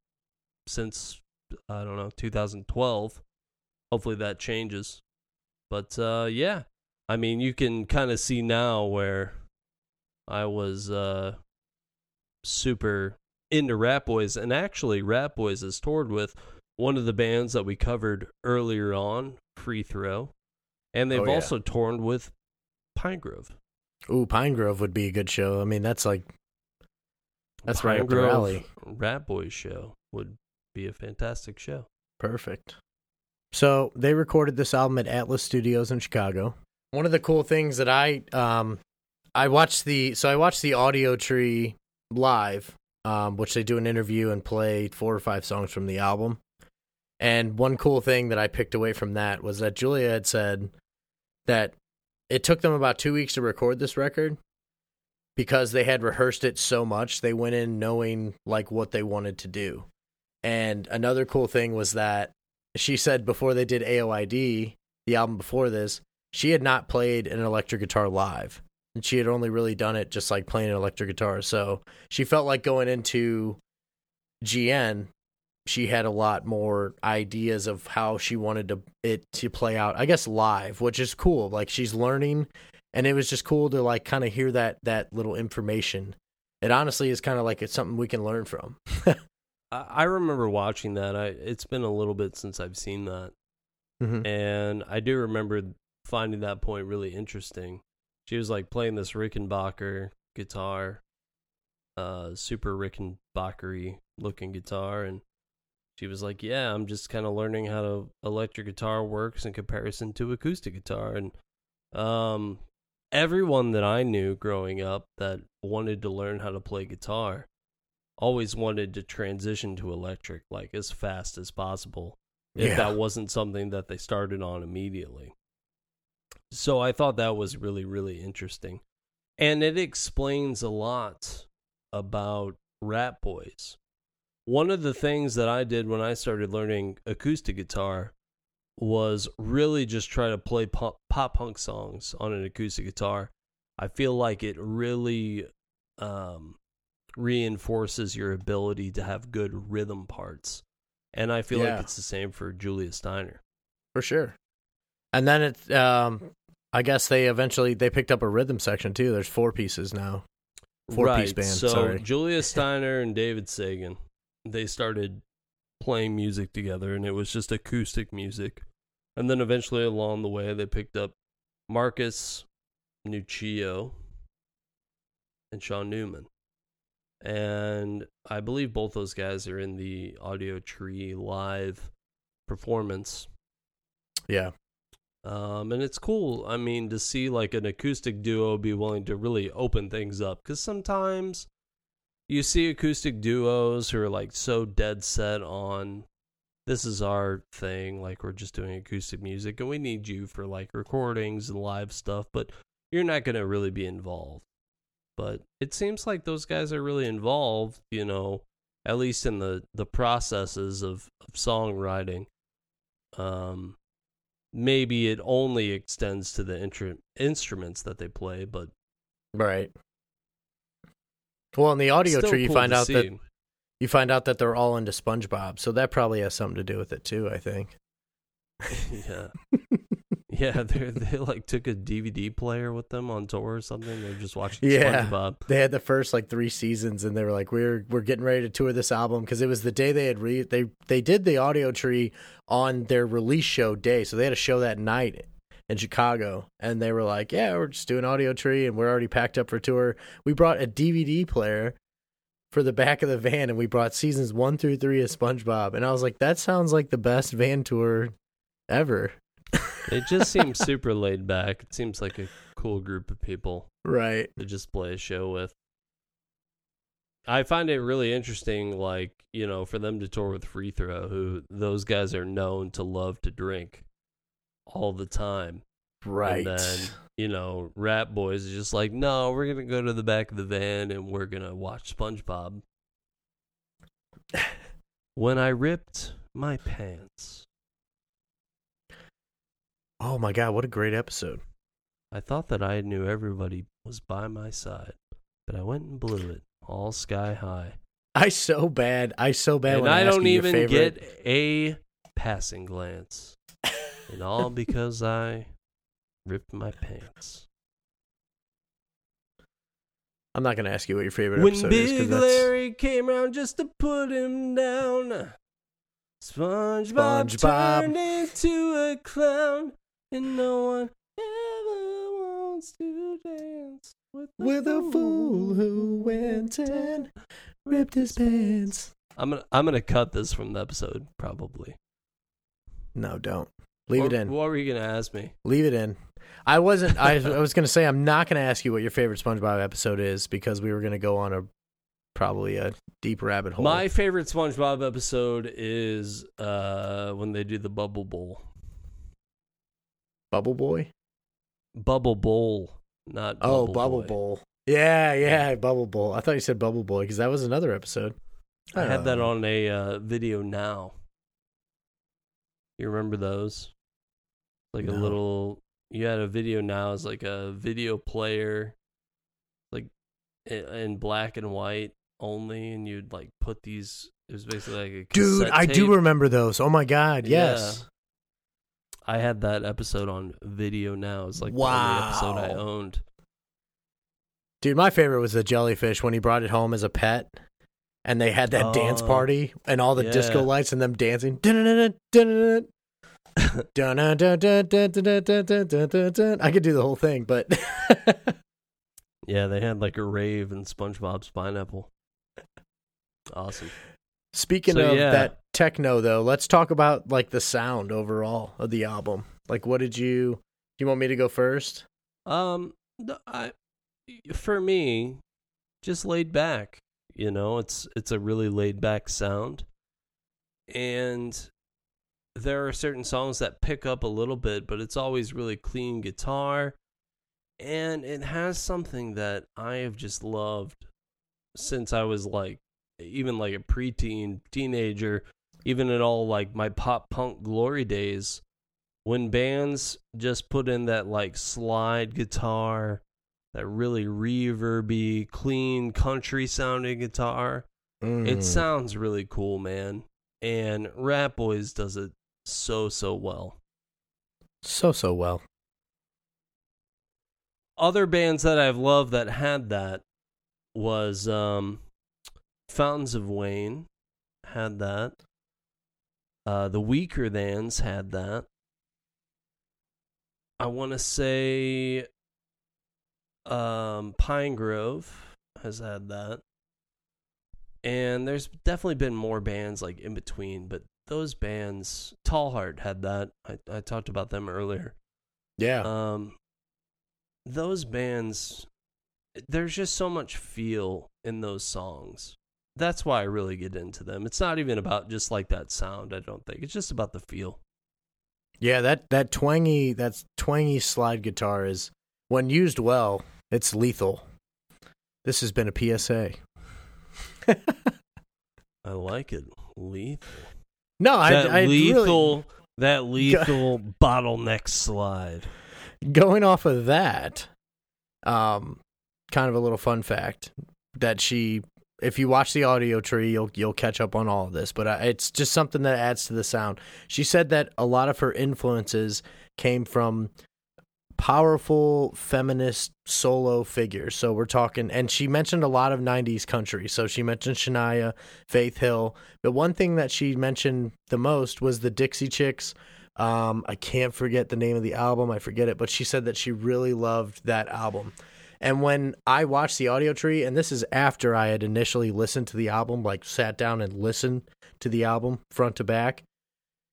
since I don't know 2012. Hopefully that changes. But uh, yeah, I mean you can kind of see now where I was uh, super into Rat Boys, and actually Rat Boys has toured with one of the bands that we covered earlier on, Free Throw. And they've Oh, yeah. also toured with Pine Grove. Ooh, Pine Grove would be a good show. I mean, that's like That's right Pine up their Grove alley. Rat Boys show would be a fantastic show. perfect. So they recorded this album at Atlas Studios in Chicago. One of the cool things that I um I watched the so I watched the Audio Tree live, um, which they do an interview and play four or five songs from the album. And one cool thing that I picked away from that was that Julia had said that it took them about two weeks to record this record because they had rehearsed it so much. They went in knowing like what they wanted to do. And another cool thing was that she said before they did AOID, the album before this, she had not played an electric guitar live. And she had only really done it just like playing an electric guitar. So she felt like going into GN, she had a lot more ideas of how she wanted to it to play out. I guess live, which is cool. Like she's learning and it was just cool to like kind of hear that that little information. It honestly is kind of like it's something we can learn from. I, remember watching that. I it's been a little bit since I've seen that, Mhm. and I do remember finding that point really interesting. She was like playing this Rickenbacker guitar, uh, super Rickenbackery looking guitar, and she was like, "Yeah, I'm just kind of learning how to electric guitar works in comparison to acoustic guitar." And um, everyone that I knew growing up that wanted to learn how to play guitar always wanted to transition to electric like as fast as possible if Yeah. that wasn't something that they started on immediately. So I thought that was really really interesting. And it explains a lot about Rat Boys. One of the things that I did when I started learning acoustic guitar was really just try to play pop, pop punk songs on an acoustic guitar. I feel like it really um, reinforces your ability to have good rhythm parts. And I feel Yeah. like it's the same for Julia Steiner. for sure. And then it, um, I guess they eventually they picked up a rhythm section too. There's four pieces now. Four right. piece band. So sorry. Julia Steiner and David Sagan, they started playing music together, and it was just acoustic music. And then eventually, along the way, they picked up Marcus Nuccio and Sean Neumann. And I believe both those guys are in the Audio Tree live performance Yeah. um, and it's cool. I mean, to see like an acoustic duo be willing to really open things up because sometimes you see acoustic duos who are like so dead set on this is our thing, like we're just doing acoustic music and we need you for like recordings and live stuff, but you're not going to really be involved. But it seems like those guys are really involved, you know, at least in the the processes of, of songwriting. Um, maybe it only extends to the intru- instruments that they play, but Right. Well, in the audio tree, you cool find out that you find out that they're all into SpongeBob, so that probably has something to do with it too. I think. yeah, yeah, they they like took a DVD player with them on tour or something. They're just watching Yeah. SpongeBob. They had the first like three seasons, and they were like, "We're we're getting ready to tour this album" because it was the day they had re they they did the audio tree on their release show day, so they had a show that night in Chicago, and they were like, "Yeah, we're just doing audio tree, and we're already packed up for tour." We brought a DVD player for the back of the van, and we brought seasons one through three of SpongeBob, and I was like, "That sounds like the best van tour ever." It just seems super laid back. It seems like a cool group of people Right. to just play a show with. I find it really interesting, like, you know, for them to tour with Free Throw, who those guys are known to love to drink all the time. Right. And then, you know, Rat Boys is just like, no, we're going to go to the back of the van and we're going to watch SpongeBob. when I ripped my pants, oh my god, what a great episode. I thought that I knew everybody was by my side, but I went and blew it all sky high. I so bad. I so bad. and when I don't even favorite- get a passing glance. And all because I ripped my pants. I'm not gonna ask you what your favorite When episode is Big because that's Larry came around just to put him down, SpongeBob, SpongeBob. turned into a clown, and no one ever wants to dance with, with a fool who went and ripped his pants. I'm gonna I'm gonna cut this from the episode probably. No, don't leave it in. What were you gonna ask me? Leave it in. I wasn't. I, I was gonna say I'm not gonna ask you what your favorite SpongeBob episode is because we were gonna go on a probably a deep rabbit hole. My favorite SpongeBob episode is uh when they do the Bubble Bowl. Bubble Boy. Bubble Bowl, not Bubble Oh, Bubble Boy. Bowl. Yeah, yeah, Bubble Bowl. I thought you said Bubble Boy because that was another episode. I had that Oh. on a uh, video now. You remember those? Like a little. You had a video now. It's like a video player, like in black and white only, and you'd like put these. It was basically like a Dude, I do remember those. Oh my god, yes. I had that episode on video now. It's like the only episode I owned. Dude, my favorite was the jellyfish when he brought it home as a pet. And they had that dance Oh, party and all the disco lights and them dancing. Dun-dun-dun. I could do the whole thing, but yeah, they had like a rave and SpongeBob's pineapple. Awesome. Speaking so, of yeah. that techno, though, let's talk about like the sound overall of the album. Like, what did you? You want me to go first? Um, I, for me, just laid back. You know, it's it's a really laid back sound, and there are certain songs that pick up a little bit, but it's always really clean guitar, and it has something that I have just loved since I was like even like a preteen, teenager, even in all like my pop punk glory days when bands just put in that like slide guitar, that really reverby, clean country sounding guitar, Mm. it sounds really cool, man. And Rat Boys does it so so well. so so well. Other bands that I've loved that had that was um Fountains of Wayne had that. Uh the Weaker Thans had that. I want to say um Pine Grove has had that. And there's definitely been more bands like in between, but those bands Tallhart had that. I, I talked about them earlier. Yeah. Um, those bands, there's just so much feel in those songs. That's why I really get into them. It's not even about just like that sound. I don't think it's just about the feel. Yeah, that that twangy that twangy slide guitar is when used well, it's lethal. This has been a PSA. I like it. Lethal. No, I, that I lethal. really That lethal bottleneck slide. going off of that. Um, kind of a little fun fact that she, if you watch the audio tree, you'll you'll catch up on all of this. But uh, it's just something that adds to the sound. She said that a lot of her influences came from powerful feminist solo figure. So we're talking, and she mentioned a lot of 90s country. So she mentioned Shania, Faith Hill. But one thing that she mentioned the most was the Dixie Chicks. Um, I can't forget the name of the album. I forget it, but she said that she really loved that album. And when I watched the audio tree, and this is after I had initially listened to the album, like sat down and listened to the album front to back,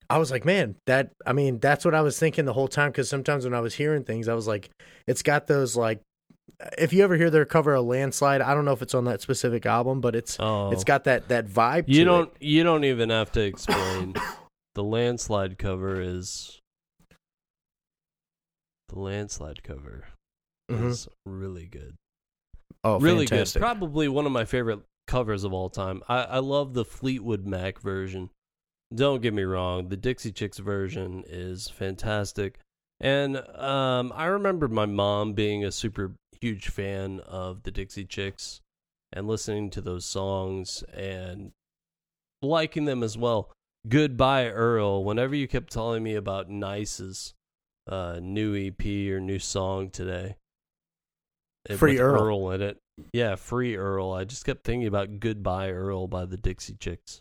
I was like, man, that, I mean, that's what I was thinking the whole time. Cause sometimes when I was hearing things, I was like, it's got those, like, if you ever hear their cover of landslide, I don't know if it's on that specific album, but it's, Oh, it's got that, that vibe. you to don't. It. You don't even have to explain. the landslide cover is. The landslide cover Mhm. is really good. Oh, really fantastic. good. Probably one of my favorite covers of all time. I, I love the Fleetwood Mac version. Don't get me wrong, the Dixie Chicks version is fantastic. And um, I remember my mom being a super huge fan of the Dixie Chicks and listening to those songs and liking them as well. Goodbye, Earl. Whenever you kept telling me about Nice's uh, new EP or new song today, Free with Earl. in it. Yeah, Free Earl. I just kept thinking about Goodbye, Earl by the Dixie Chicks,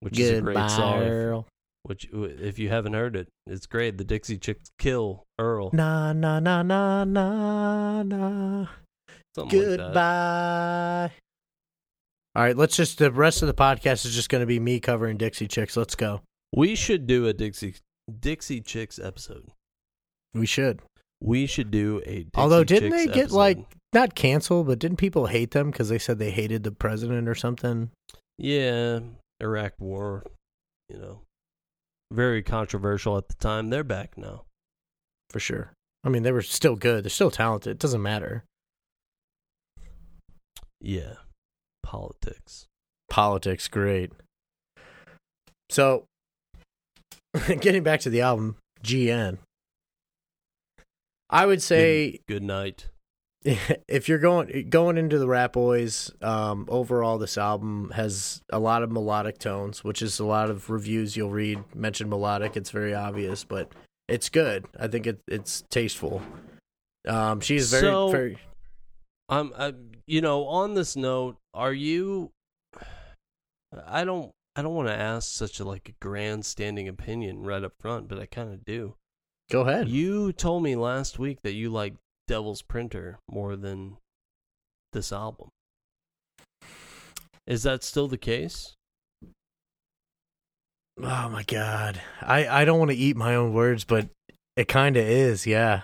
which is a great song. Earl. which, if you haven't heard it, it's great. The Dixie Chicks kill Earl. Na na na na na na. Something like. Goodbye. All right, let's just the rest of the podcast is just going to be me covering Dixie Chicks. Let's go. We should do a Dixie Dixie Chicks episode. We should. We should do a Dixie Although didn't Chicks they get episode. like not canceled, but didn't people hate them because they said they hated the president or something? Yeah, Iraq War, you know, very controversial at the time. They're back now. For sure. I mean, they were still good. They're still talented. It doesn't matter. Yeah, politics. Politics, great. So, getting back to the album, GN. I would say Good night. if you're going going into the Ratboys, um, overall this album has a lot of melodic tones, which is a lot of reviews you'll read mention melodic. It's very obvious, but it's good. I think it, it's tasteful. Um, she's very So- very. I'm, I, you know, on this note, are you? I don't, I don't want to ask such a like a grandstanding opinion right up front, but I kind of do. Go ahead. You told me last week that you like Devil's Printer more than this album. Is that still the case? Oh my god. I I don't want to eat my own words, but it kind of is, yeah.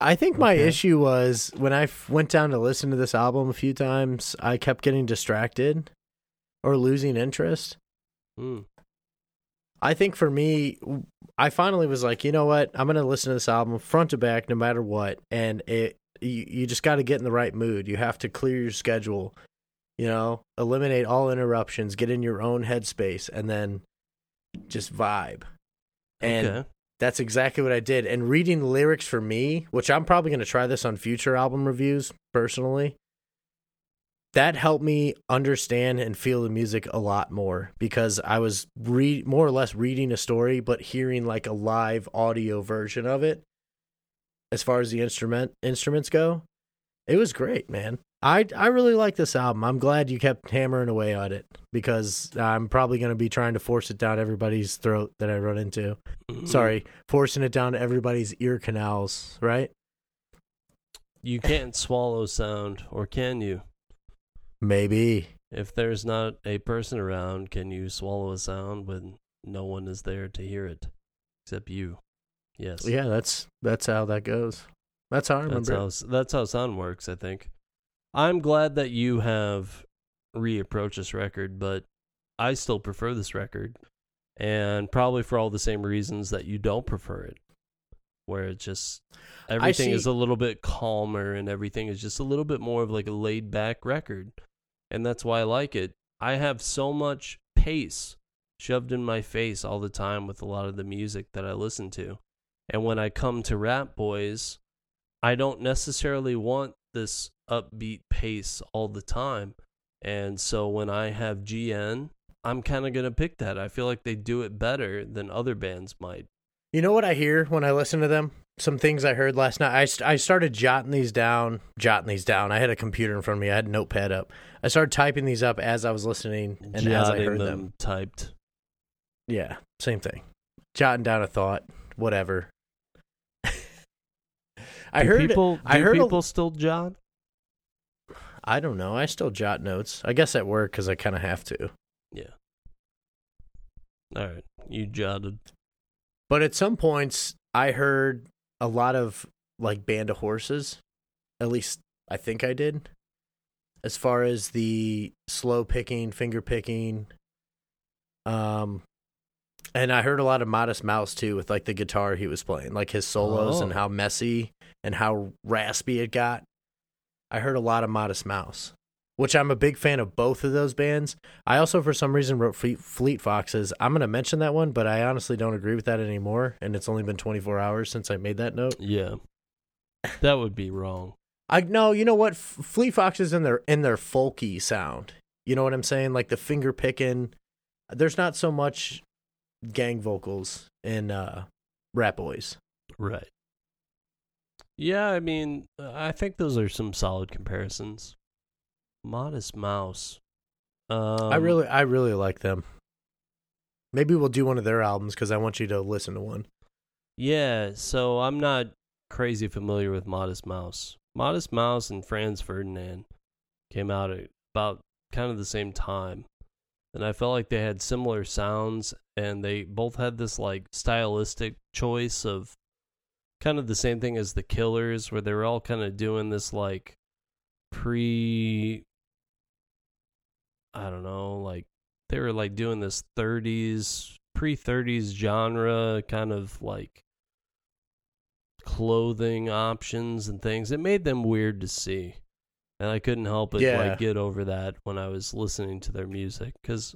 I think my Okay. issue was when I f- went down to listen to this album a few times, I kept getting distracted or losing interest. Hmm. I think for me, I finally was like, you know what? I'm going to listen to this album front to back, no matter what. And it, you, you just got to get in the right mood. You have to clear your schedule, you know, eliminate all interruptions, get in your own headspace, and then just vibe. And okay. that's exactly what I did. And reading lyrics for me, which I'm probably going to try this on future album reviews personally, that helped me understand and feel the music a lot more because I was re- more or less reading a story, but hearing like a live audio version of it. As far as the instrument instruments go, it was great, man. I I really like this album. I'm glad you kept hammering away on it because I'm probably going to be trying to force it down everybody's throat that I run into. Mhm. Sorry, forcing it down everybody's ear canals, right? You can't swallow sound, or can you? Maybe. If there's not a person around, can you swallow a sound when no one is there to hear it except you? Yes. Yeah, that's that's how that goes. That's how I remember. That's how it. that's how sound works. I think. I'm glad that you have reapproached this record, but I still prefer this record, and probably for all the same reasons that you don't prefer it, where it's just everything is a little bit calmer and everything is just a little bit more of like a laid back record, and that's why I like it. I have so much pace shoved in my face all the time with a lot of the music that I listen to. And when I come to Ratboys, I don't necessarily want this upbeat pace all the time. And so when I have GN, I'm kind of going to pick that. I feel like they do it better than other bands might. You know what I hear when I listen to them? Some things I heard last night. I, st- I started jotting these down, jotting these down. I had a computer in front of me. I had a notepad up. I started typing these up as I was listening and as I heard them, them. typed. Yeah, same thing. Jotting down a thought, whatever. I Do heard people. I do heard a- people still jot. I don't know. I still jot notes. I guess at work because I kind of have to. Yeah. All right, you jotted. But at some points, I heard a lot of like Band of Horses. At least I think I did. As far as the slow picking, finger picking. Um, and I heard a lot of Modest Mouse too with like the guitar he was playing, like his solos and Oh. how messy and how raspy it got. I heard a lot of Modest Mouse, which I'm a big fan of both of those bands. I also, for some reason, wrote Fleet, Fleet Foxes. I'm going to mention that one, but I honestly don't agree with that anymore. And it's only been 24 hours since I made that note. Yeah, that would be wrong. I no, you know what? F- Fleet Foxes in their in their folky sound. You know what I'm saying? Like the finger picking. There's not so much gang vocals in uh, Ratboys. Right. Yeah, I mean, I think those are some solid comparisons. Modest Mouse. Um, I really, I really like them. Maybe we'll do one of their albums because I want you to listen to one. Yeah, so I'm not crazy familiar with Modest Mouse. Modest Mouse and Franz Ferdinand came out at about kind of the same time. And I felt like they had similar sounds and they both had this like stylistic choice of kind of the same thing as the Killers where they were all kind of doing this like pre I don't know, like they were like doing this 30s pre 30s genre kind of like clothing options and things it made them weird to see and i couldn't help but Yeah. like get over that when i was listening to their music because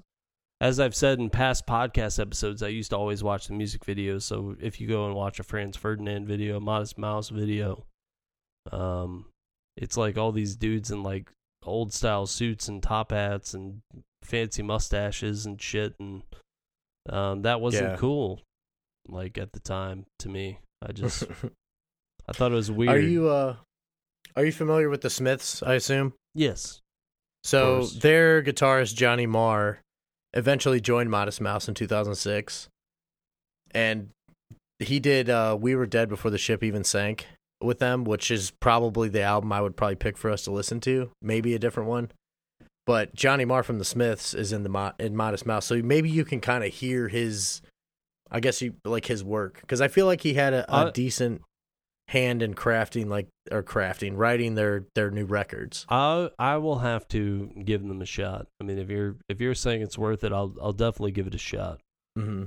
as i've said in past podcast episodes i used to always watch the music videos so if you go and watch a franz ferdinand video a modest mouse video um it's like all these dudes in like old style suits and top hats and fancy mustaches and shit and um that wasn't Yeah. cool like at the time to me i just i thought it was weird Are you uh are you familiar with the Smiths, I assume? yes So their guitarist Johnny Marr eventually joined Modest Mouse in 2006. And he did uh We Were Dead Before the Ship Even Sank with them, which is probably the album I would probably pick for us to listen to. Maybe a different one. but Johnny Marr from the Smiths is in the Mo- in Modest Mouse, so maybe you can kind of hear his, I guess you like his work because I feel like he had a, a Uh, decent hand in crafting like or crafting writing their their new records. I I will have to give them a shot. I mean, if you're if you're saying it's worth it, I'll I'll definitely give it a shot. hmm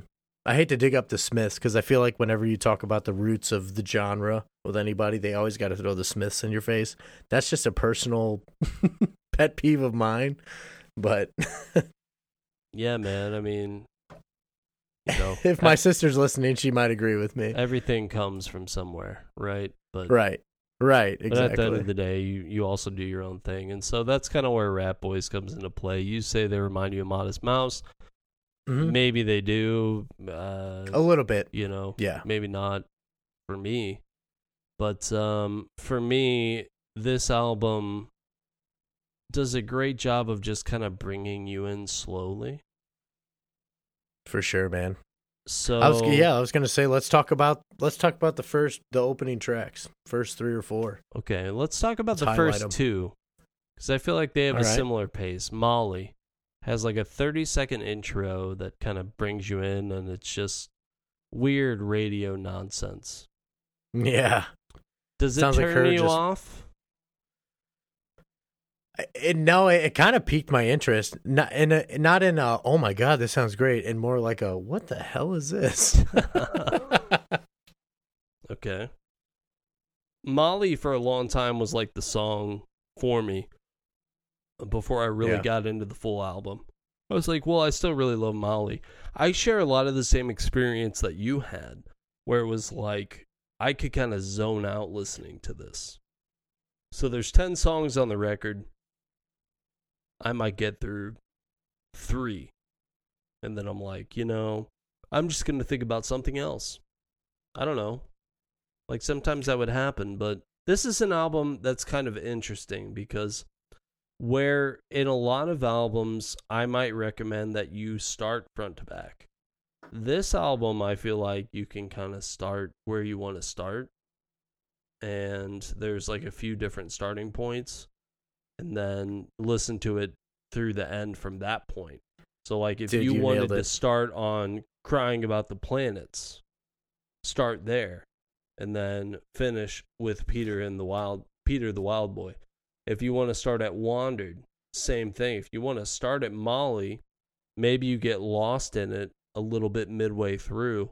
I hate to dig up the Smiths because I feel like whenever you talk about the roots of the genre with anybody, they always got to throw the Smiths in your face. That's just a personal pet peeve of mine. But Yeah, man. I mean, you know, if my sister's listening, she might agree with me. everything comes from somewhere, right? But Right. Right. But at the end of the day, you, you also do your own thing. And so that's kind of where Ratboys comes into play. You say they remind you of Modest Mouse. Mhm. Maybe they do. Uh, A little bit. you know, Yeah. maybe not for me. But um, for me, this album does a great job of just kind of bringing you in slowly. For sure, man. So I was yeah, I was gonna say let's talk about let's talk about the first the opening tracks, first three or four. Okay, let's talk about Let's the first first 'em. two because I feel like they have All a right. similar pace. Molly has like a 30 second intro that kind of brings you in, and it's just weird radio nonsense. Yeah. Does it Sounds like turn her you just- off? It, no, it, it kind of piqued my interest. Not in a, not in a oh my god, this sounds great, and more like a what the hell is this? Okay. Molly for a long time was like the song for me before I really Yeah. got into the full album. I was like, well, I still really love Molly. I share a lot of the same experience that you had, where it was like I could kind of zone out listening to this. So there's 10 songs on the record. I might get through three. And then I'm like, you know, I'm just going to think about something else. I don't know. Like sometimes that would happen, but this is an album that's kind of interesting because where in a lot of albums I might recommend that you start front to back. This album I feel like you can kind of start where you want to start and there's like a few different starting points and then listen to it through the end from that point. So like if Dude, you, you wanted to start on crying about the planets, start there and then finish with Peter and the Wild Peter the Wild Boy. If you want to start at Wandered, same thing. If you want to start at Molly, maybe you get lost in it a little bit midway through,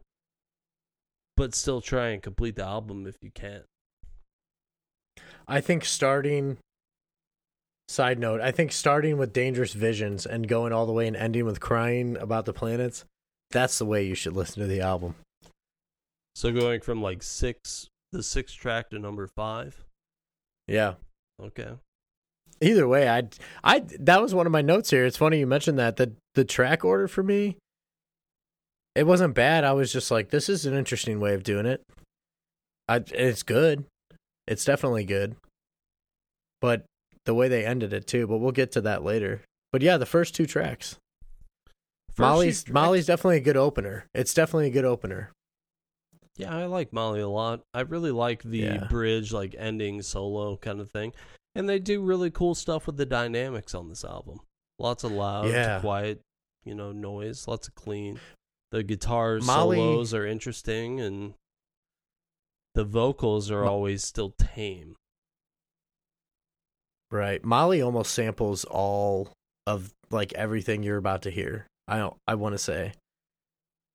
but still try and complete the album if you can. I think starting. Side note: I think starting with Dangerous Visions and going all the way and ending with crying about the planets. That's the way you should listen to the album. So going from like six, the sixth track to number five. Yeah. Okay. Either way, I I that was one of my notes here. It's funny you mentioned that the the track order for me it wasn't bad. I was just like this is an interesting way of doing it. I it's good. It's definitely good. But the way they ended it too, but we'll get to that later. But yeah, the first two tracks. First Molly's tracks- Molly's definitely a good opener. It's definitely a good opener. Yeah, I like Molly a lot. I really like the Yeah. bridge, like ending solo kind of thing. And they do really cool stuff with the dynamics on this album. Lots of loud, Yeah. quiet, you know, noise, lots of clean. The guitar Molly- solos are interesting and the vocals are always still tame. Right. Molly almost samples all of like everything you're about to hear. I don't I want to say.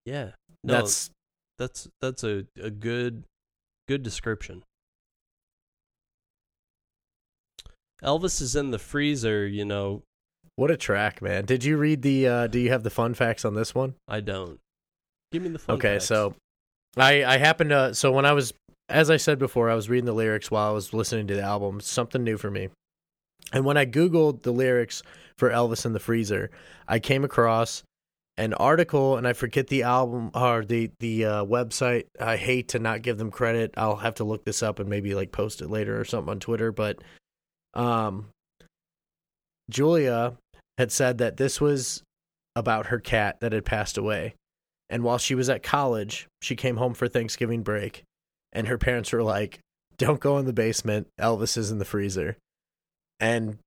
Yeah. No, That's that's that's a, a good good description. Elvis is in the freezer, you know. What a track, man. Did you read the uh do you have the fun facts on this one? I don't. Give me the fun okay, facts. so I I happened to so when I was as I said before, I was reading the lyrics while I was listening to the album, something new for me. And when I googled the lyrics for Elvis in the Freezer, I came across an article and I forget the album or the the uh, website. I hate to not give them credit. I'll have to look this up and maybe like post it later or something on Twitter, but um Julia had said that this was about her cat that had passed away. And while she was at college, she came home for Thanksgiving break, and her parents were like, "Don't go in the basement. Elvis is in the freezer." And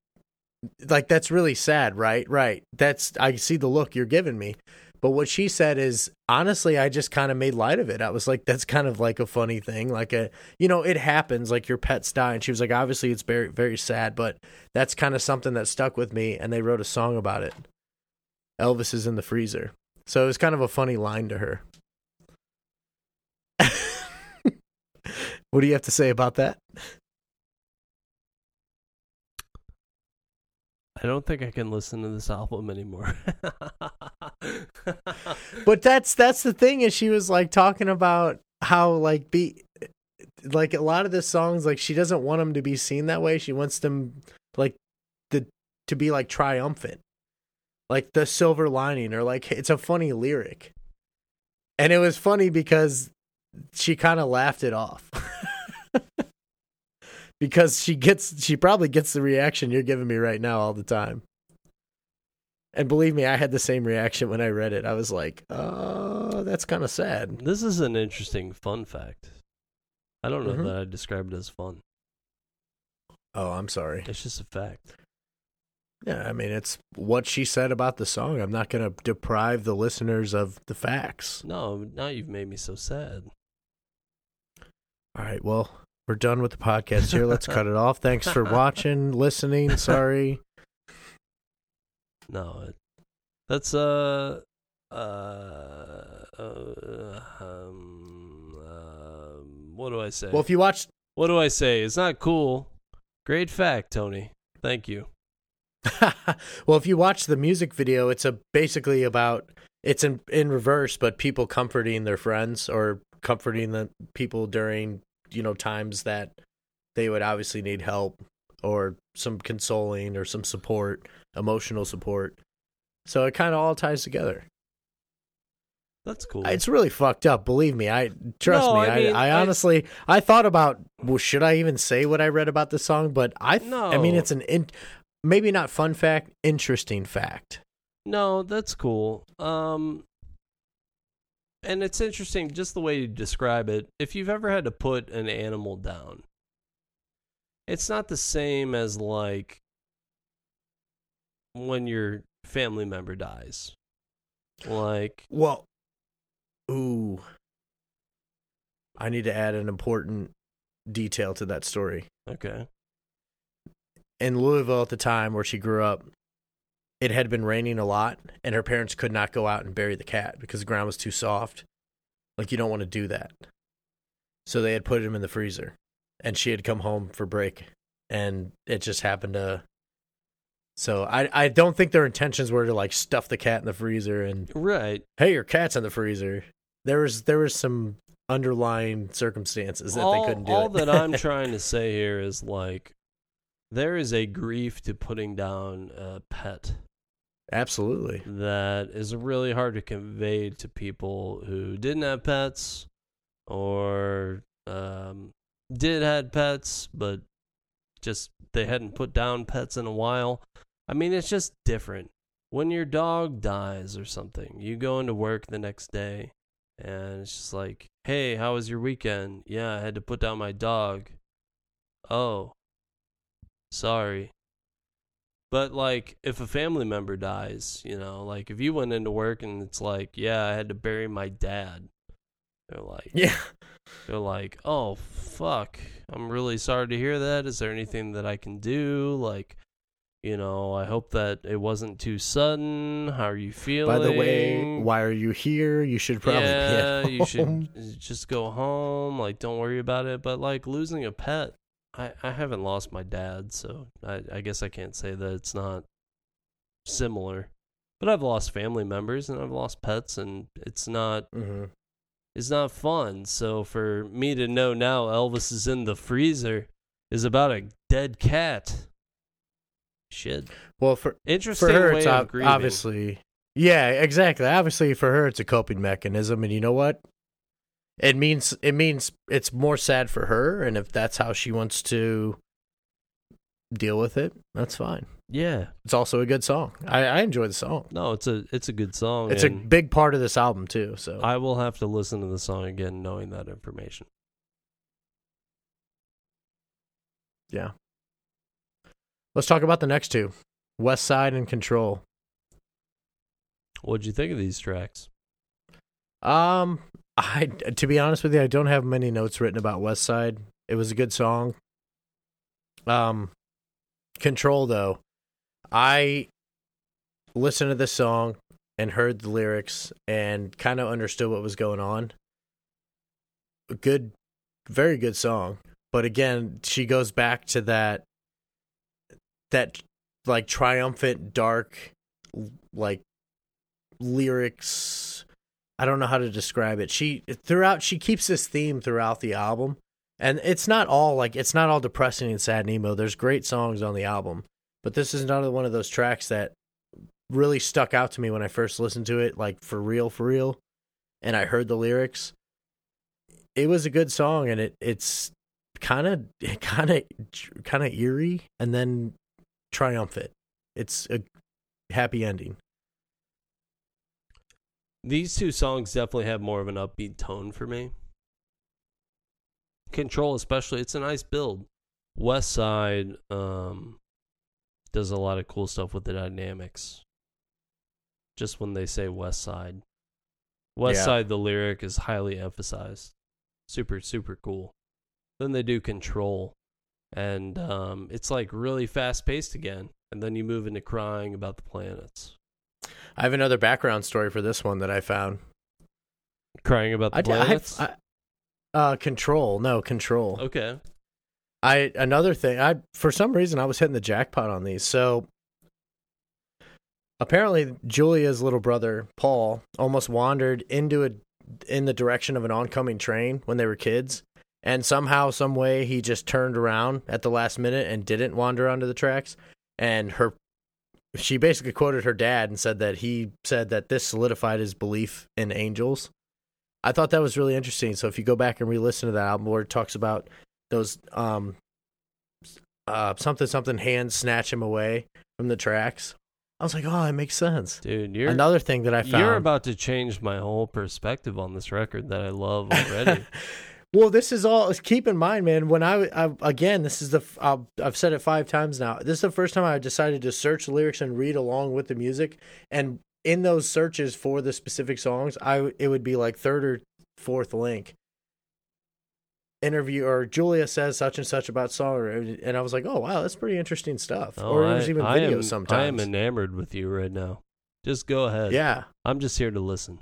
like that's really sad, right? Right. That's I see the look you're giving me. But what she said is honestly, I just kind of made light of it. I was like, that's kind of like a funny thing. Like a you know, it happens, like your pets die. And she was like, obviously it's very very sad, but that's kind of something that stuck with me and they wrote a song about it. Elvis is in the freezer. So it was kind of a funny line to her. what do you have to say about that? I don't think I can listen to this album anymore. but that's that's the thing is she was like talking about how like be like a lot of the songs like she doesn't want them to be seen that way. She wants them like the to be like triumphant. Like the silver lining or like it's a funny lyric. And it was funny because she kind of laughed it off. because she gets she probably gets the reaction you're giving me right now all the time. And believe me, I had the same reaction when I read it. I was like, "Oh, that's kind of sad." This is an interesting fun fact. I don't know Mhm. that I'd describe it as fun. Oh, I'm sorry. It's just a fact. Yeah, I mean, it's what she said about the song. I'm not going to deprive the listeners of the facts. No, now you've made me so sad. All right, well, we're done with the podcast here. Let's cut it off. Thanks for watching, listening. Sorry. No, it, that's uh, uh, uh um, um, what do I say? Well, if you watched what do I say? It's not cool. Great fact, Tony. Thank you. well, if you watch the music video, it's a basically about it's in in reverse, but people comforting their friends or comforting the people during you know times that they would obviously need help or some consoling or some support, emotional support. So it kind of all ties together. That's cool. It's really fucked up. Believe me. I trust No, me. I I, mean, I, I- honestly, I, thought about well, should I even say what I read about the song? But I, th- I mean, it's an in, maybe not fun fact, interesting fact. No, that's cool. Um and it's interesting just the way you describe it. If you've ever had to put an animal down, it's not the same as like when your family member dies. Like Well, ooh, I need to add an important detail to that story. okay. In Louisville at the time where she grew up, it had been raining a lot, and her parents could not go out and bury the cat because the ground was too soft. Like, you don't want to do that. So they had put him in the freezer, and she had come home for break, and it just happened to. So I, I don't think their intentions were to like stuff the cat in the freezer and Right. hey, your cat's in the freezer. There was there was some underlying circumstances that all, they couldn't do all that I'm trying to say here is like there is a grief to putting down a pet. Absolutely. that is really hard to convey to people who didn't have pets or um, did had pets but just they hadn't put down pets in a while. I mean it's just different. When your dog dies or something you go into work the next day and it's just like hey how was your weekend? Yeah i had to put down my dog. Oh sorry but like if a family member dies, you know, like if you went into work and it's like, yeah, I had to bury my dad. They're like Yeah. they're like, "Oh, fuck. I'm really sorry to hear that. Is there anything that I can do? Like, you know, I hope that it wasn't too sudden. How are you feeling?" By the way, why are you here? You should probably yeah, you should just go home. Like, don't worry about it. But like losing a pet, I I haven't lost my dad, so I I guess I can't say that it's not similar. But I've lost family members and I've lost pets, and it's not Mhm. it's not fun. So for me to know now Elvis is in the freezer is about a dead cat. Shit. Well, for Interesting for her, way it's of grieving. obviously yeah, exactly. Obviously, for her, it's a coping mechanism, and you know what? It means it means it's more sad for her, and if that's how she wants to deal with it, that's fine. Yeah. It's also a good song. I, I enjoy the song. No, it's a it's a good song. It's a big part of this album too. So I will have to listen to the song again knowing that information. yeah. Let's talk about the next two. West Side and Control. What'd you think of these tracks? Um, I to be honest with you, I don't have many notes written about West Side. It was a good song. Um, Control though, I listened to this song and heard the lyrics and kind of understood what was going on. A good, very good song. But again, she goes back to that that like triumphant dark like lyrics I don't know how to describe it. She throughout she keeps this theme throughout the album. And it's not all like it's not all depressing and sad and emo. There's great songs on the album. But this is another one of those tracks that really stuck out to me when I first listened to it, like for real, for real. And I heard the lyrics. It was a good song and it it's kind of kind of kind of eerie and then triumphant. It's a happy ending. These two songs definitely have more of an upbeat tone for me. Control, especially, it's a nice build. West Side um, does a lot of cool stuff with the dynamics. Just when they say West Side, West Yeah. Side, the lyric is highly emphasized. Super, super cool. Then they do Control, and um, it's like really fast paced again. And then you move into crying about the planets. I have another background story for this one that I found. Crying about the I, I. I, uh, control, no control. okay. I another thing. I for some reason I was hitting the jackpot on these. So apparently Julia's little brother Paul almost wandered into a in the direction of an oncoming train when they were kids, and somehow, some way, he just turned around at the last minute and didn't wander onto the tracks. And her, she basically quoted her dad and said that he said that this solidified his belief in angels. I thought that was really interesting. So if you go back and re-listen to that album where it talks about those um uh something something hands snatch him away from the tracks. I was like, oh, it makes sense. Dude, you're Another thing that I found. You're about to change my whole perspective on this record that I love already. well, this is all. Keep in mind, man. When I, I again, this is the. I'll, I've said it five times now. This is the first time I decided to search the lyrics and read along with the music. And in those searches for the specific songs, I it would be like third or fourth link. Interview or Julia says such and such about song, and I was like, oh wow, that's pretty interesting stuff. Oh, or I, there's even I videos am, sometimes. I am enamored with you right now. Just go ahead. yeah. I'm just here to listen.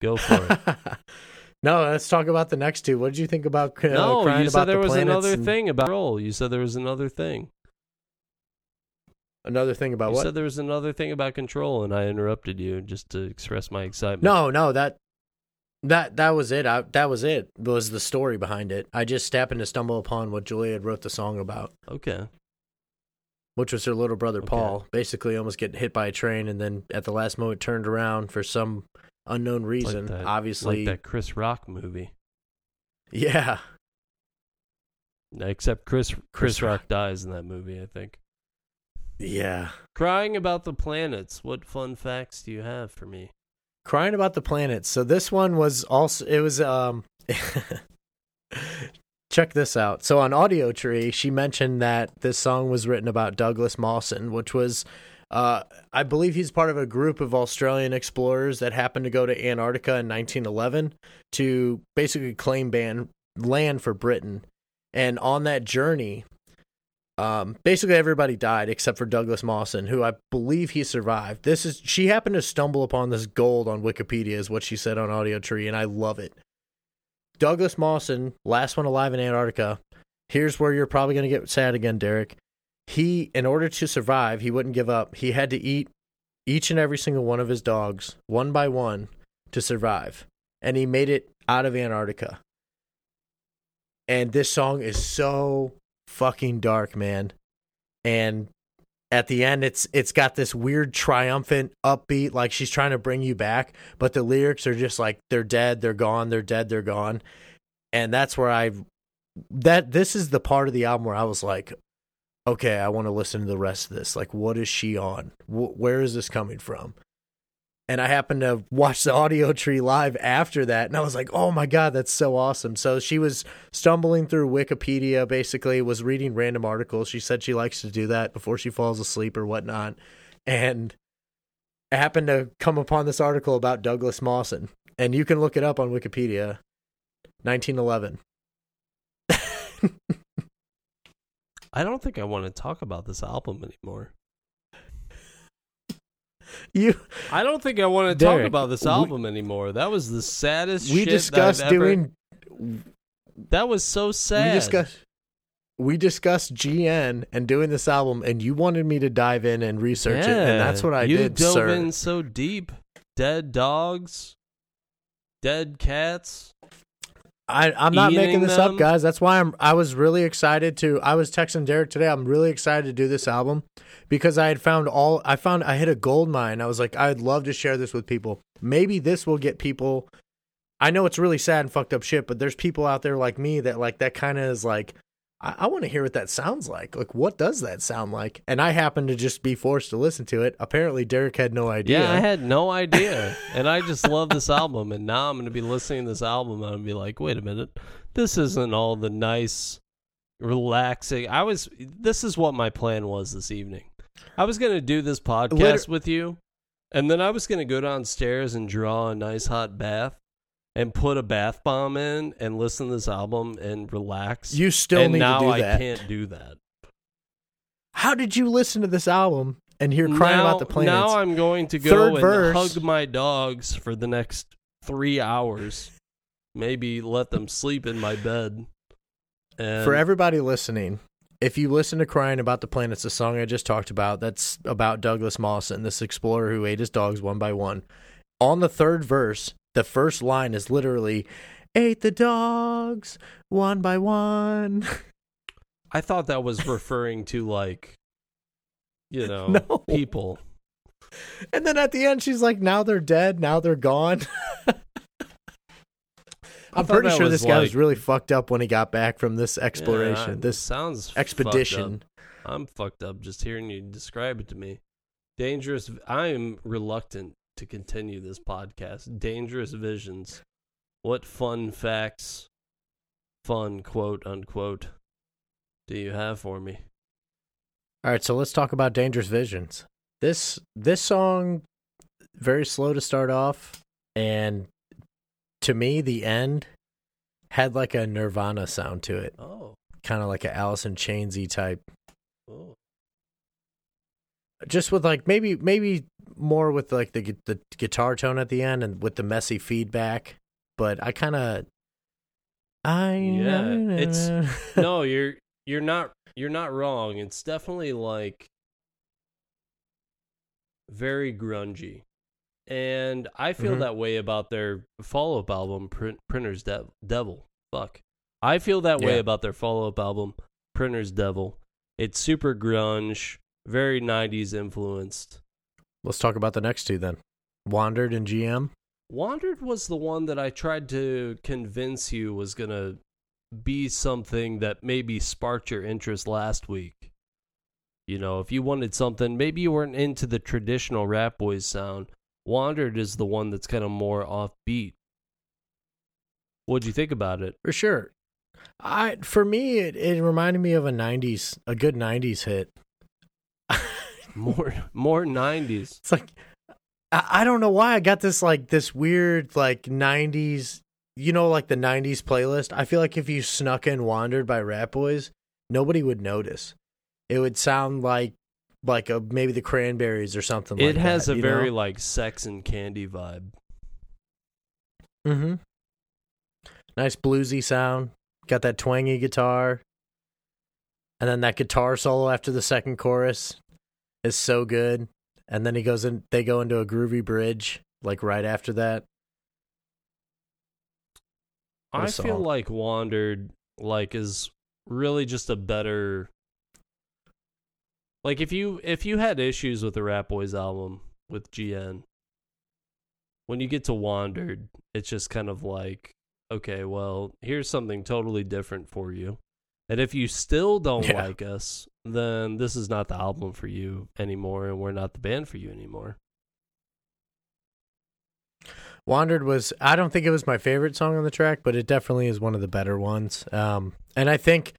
Go for it. no, let's talk about the next two. What did you think about uh, no, you said there the was another and- thing about roll. You said there was another thing. Another thing about you what? You said there was another thing about control, and I interrupted you just to express my excitement. No, no, that that that was it. I, that was it. Was the story behind it? I just happened to stumble upon what Julia had wrote the song about, Okay. which was her little brother Okay. Paul, basically almost getting hit by a train, and then at the last moment turned around for some unknown Like reason. that- Obviously, like that Chris Rock movie. yeah. Except Chris Chris, Chris Rock. Rock. dies in that movie, I think. Yeah. Crying about the planets. What fun facts do you have for me? Crying about the planets. So this one was also it was um check this out. So on Audiotree, she mentioned that this song was written about Douglas Mawson, which was uh I believe he's part of a group of Australian explorers that happened to go to Antarctica in 1911 to basically claim ban- land for Britain. And on that journey, um, basically everybody died except for Douglas Mawson, who I believe he survived. This is she happened to stumble upon this gold on Wikipedia, is what she said on Audiotree, and I love it. Douglas Mawson, last one alive in Antarctica. Here's where you're probably gonna get sad again, Derek. He, in order to survive, he wouldn't give up. He had to eat each and every single one of his dogs, one by one, to survive. And he made it out of Antarctica. And this song is so fucking dark, man. And at the end it's it's got this weird triumphant upbeat like she's trying to bring you back, but the lyrics are just like they're dead, they're gone, they're dead, they're gone. And that's where I that this is the part of the album where I was like okay, I want to listen to the rest of this. Like what is she on? Wh- where is this coming from? and I happened to watch the audio tree live after that, and I was like, "Oh my god, that's so awesome!" So she was stumbling through Wikipedia, basically was reading random articles. She said she likes to do that before she falls asleep or whatnot, and I happened to come upon this article about Douglas Mawson, and you can look it up on Wikipedia. 1911. I don't think I want to talk about this album anymore. You I don't think I want to talk about this we- album anymore. That was the saddest we shit discussed that I've ever- doing That was so sad. we discussed we discussed GN and doing this album and you wanted me to dive in and research it and that's what I you did, dove sir. in so deep. Dead dogs, dead cats. I, I'm not making this them. up, guys. That's why I'm. I was really excited to. I was texting Derek today. I'm really excited to do this album because I had found all. I found I hit a gold mine. I was like, I'd love to share this with people. Maybe this will get people. I know it's really sad and fucked up shit, but there's people out there like me that like that kind of is like. I, I want to hear what that sounds like. Like, what does that sound like? And I happen to just be forced to listen to it. Apparently, Derek had no idea. Yeah, I had no idea. and I just love this album. And now I'm going to be listening to this album and I'm be like, wait a minute. This isn't all the nice, relaxing. I was, this is what my plan was this evening. I was going to do this podcast Liter- with you. And then I was going to go downstairs and draw a nice hot bath and put a bath bomb in and listen to this album and relax. you still and need now to do that. Now I that. can't do that. How did you listen to this album and hear crying now, about the planets? Now I'm going to go Third and verse. hug my dogs for the next three hours. Maybe let them sleep in my bed. And For everybody listening, if you listen to Crying About the Planets, the song I just talked about, that's about Douglas Mawson, this explorer who ate his dogs one by one. On the third verse, the first line is literally, Ate the dogs one by one. I thought that was referring to like, you know, No. people. And then at the end, she's like, Now they're dead. Now they're gone. I'm pretty sure this guy was really fucked up when he got back from this Yeah, exploration, this sounds expedition. up. I'm fucked up just hearing you describe it to me. Dangerous. I am reluctant to continue this podcast. Dangerous visions. What fun facts, fun quote unquote, do you have for me? All right, so let's talk about Dangerous Visions. This this song very slow to start off and to me the end had like a Nirvana sound to it, Oh, kind of like a Alice in Chainsy type. oh. Just with like maybe maybe more with like the the guitar tone at the end and with the messy feedback, but I kind of I Yeah, it's- no, you're you're not you're not wrong. It's definitely like very grungy. And I feel Mhm. that way about their follow-up album Print, Printer's De- Devil. Fuck. I feel that way about their follow-up album Printer's Devil. It's super grunge, very 90s influenced. Let's talk about the next two then. Wandered and GM. Wandered was the one that I tried to convince you was going to be something that maybe sparked your interest last week. You know, if you wanted something, maybe you weren't into the traditional Ratboys sound. Wandered is the one that's kind of more offbeat. What'd you think about it? For sure. I for me it, it reminded me of a 90s a good 90s hit. More more 90s. It's like I, don't know why I got this like this weird like 90s you know like the 90s playlist. I feel like if you snuck in Wandered by Ratboys, nobody would notice. It would sound like like a maybe the Cranberries or something It like has that, a very know? like sex and candy vibe. Mhm. Nice bluesy sound. Got that twangy guitar. And then that guitar solo after the second chorus is so good. And then he goes in they go into a groovy bridge like right after that. What I feel like Wandered like is really just a better like if you if you had issues with the Ratboys album with GN when you get to Wandered it's just kind of like okay well here's something totally different for you and if you still don't Yeah. like us then this is not the album for you anymore and we're not the band for you anymore Wandered was I don't think it was my favorite song on the track, but it definitely is one of the better ones. Um, and I think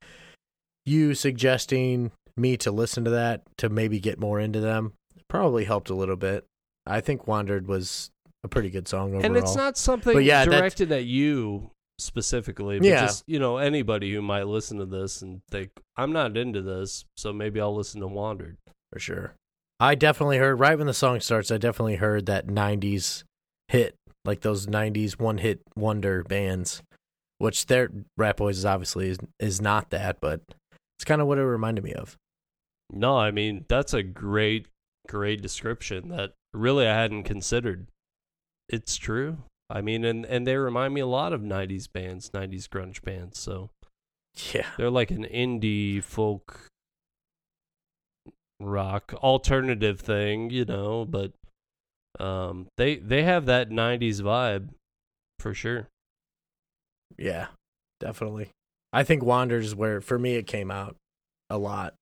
you suggesting me to listen to that to maybe get more into them probably helped a little bit. I think Wandered was a pretty good song overall. And it's not something But yeah, directed at you specifically, but Yeah. just you know anybody who might listen to this and think I'm not into this, so maybe I'll listen to Wandered. for sure. I definitely heard right when the song starts. I definitely heard that '90s hit, like those '90s one-hit wonder bands, which their Ratboys is obviously is, is not that, but it's kind of what it reminded me of. No, I mean that's a great, great description that really I hadn't considered. It's true. I mean, and and they remind me a lot of '90s bands, '90s grunge bands. So Yeah, they're like an indie folk rock alternative thing, you know. But um, they they have that '90s vibe for sure. yeah, definitely. I think Wandered is where for me it came out a lot.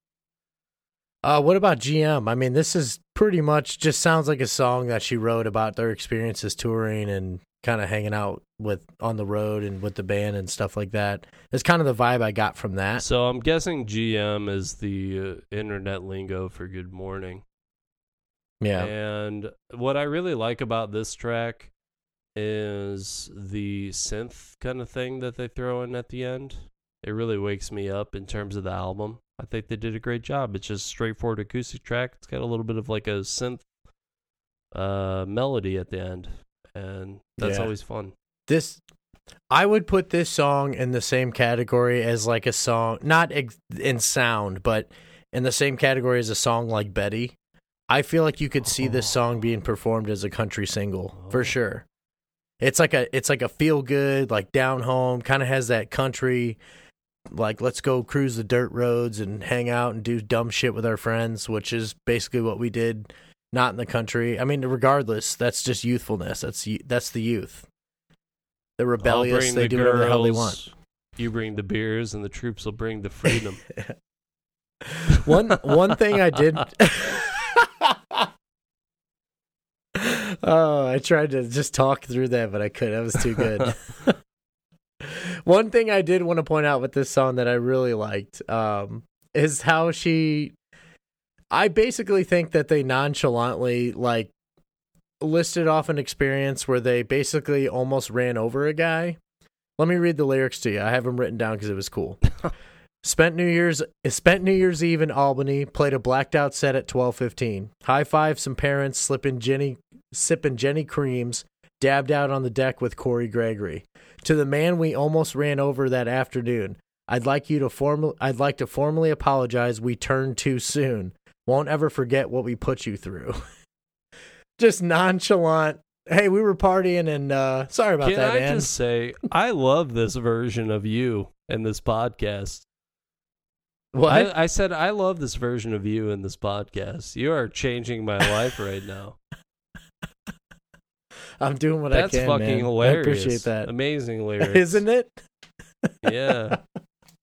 Uh, what about GM? I mean, this is pretty much just sounds like a song that she wrote about their experiences touring and kind of hanging out with on the road and with the band and stuff like that. It's kind of the vibe I got from that. So I'm guessing GM is the uh, internet lingo for good morning. Yeah, And what I really like about this track is the synth kind of thing that they throw in at the end. It really wakes me up in terms of the album. I think they did a great job. It's just straightforward acoustic track. It's got a little bit of like a synth uh melody at the end. And that's Yeah. always fun. this I would put this song in the same category as like a song, not in sound, but in the same category as a song like Betty. I feel like you could see this oh. song being performed as a country single for Oh. sure. It's like a it's like a feel good, like down home, kind of has that country like let's go cruise the dirt roads and hang out and do dumb shit with our friends, which is basically what we did not in the country. I mean, regardless, that's just youthfulness. That's that's the youth. The rebellious, they the do whatever the hell they want. You bring the beers and the troops will bring the freedom. one one thing I did Oh, I tried to just talk through that, but I couldn't. That was too good. one thing I did want to point out with this song that I really liked um, is how she. I basically think that they nonchalantly like listed off an experience where they basically almost ran over a guy. Let me read the lyrics to you. I have them written down because it was cool. Spent New Year's spent New Year's Eve in Albany. Played a blacked out set at twelve fifteen. High five some parents. Slipping Genny, sipping Genny creams. Dabbed out on the deck with Corey Gregory. To the man we almost ran over that afternoon. I'd like you to formal. I'd like to formally apologize. We turned too soon. Won't ever forget what we put you through. Just nonchalant. Hey, we were partying and uh sorry about Can that, I man. just say I love this version of you in this podcast. what? I, I said I love this version of you in this podcast. You are changing my life right now. I'm doing what That's I can. That's fucking man. hilarious. I appreciate that. Amazing lyrics. Isn't it? Yeah.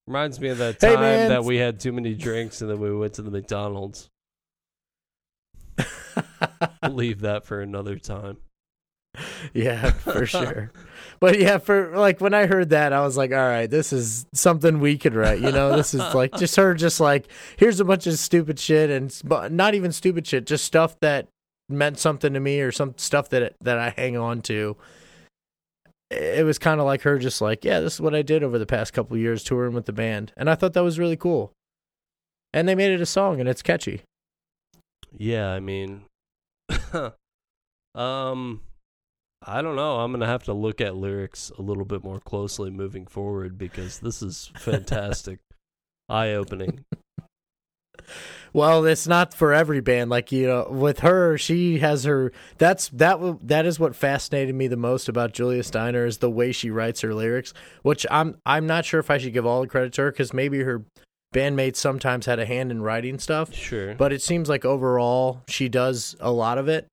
Reminds me of that time man. that we had too many drinks and then we went to the McDonald's. Leave that for another time. yeah, for sure. But yeah, for like when I heard that, I was like, all right, this is something we could write. You know, this is like just her, just like here's a bunch of stupid shit and but not even stupid shit, just stuff that meant something to me or some stuff that that I hang on to. It was kind of like her, just like, yeah, this is what I did over the past couple of years touring with the band, and I thought that was really cool. And they made it a song, and it's catchy. Yeah, I mean um I don't know. I'm to have to look at lyrics a little bit more closely moving forward because this is fantastic. Eye-opening. Well, it's not for every band. Like you know, with her, she has her. That's that. That is what fascinated me the most about Julia Steiner is the way she writes her lyrics. Which I'm I'm not sure if I should give all the credit to her because maybe her bandmates sometimes had a hand in writing stuff. Sure. But it seems like overall she does a lot of it,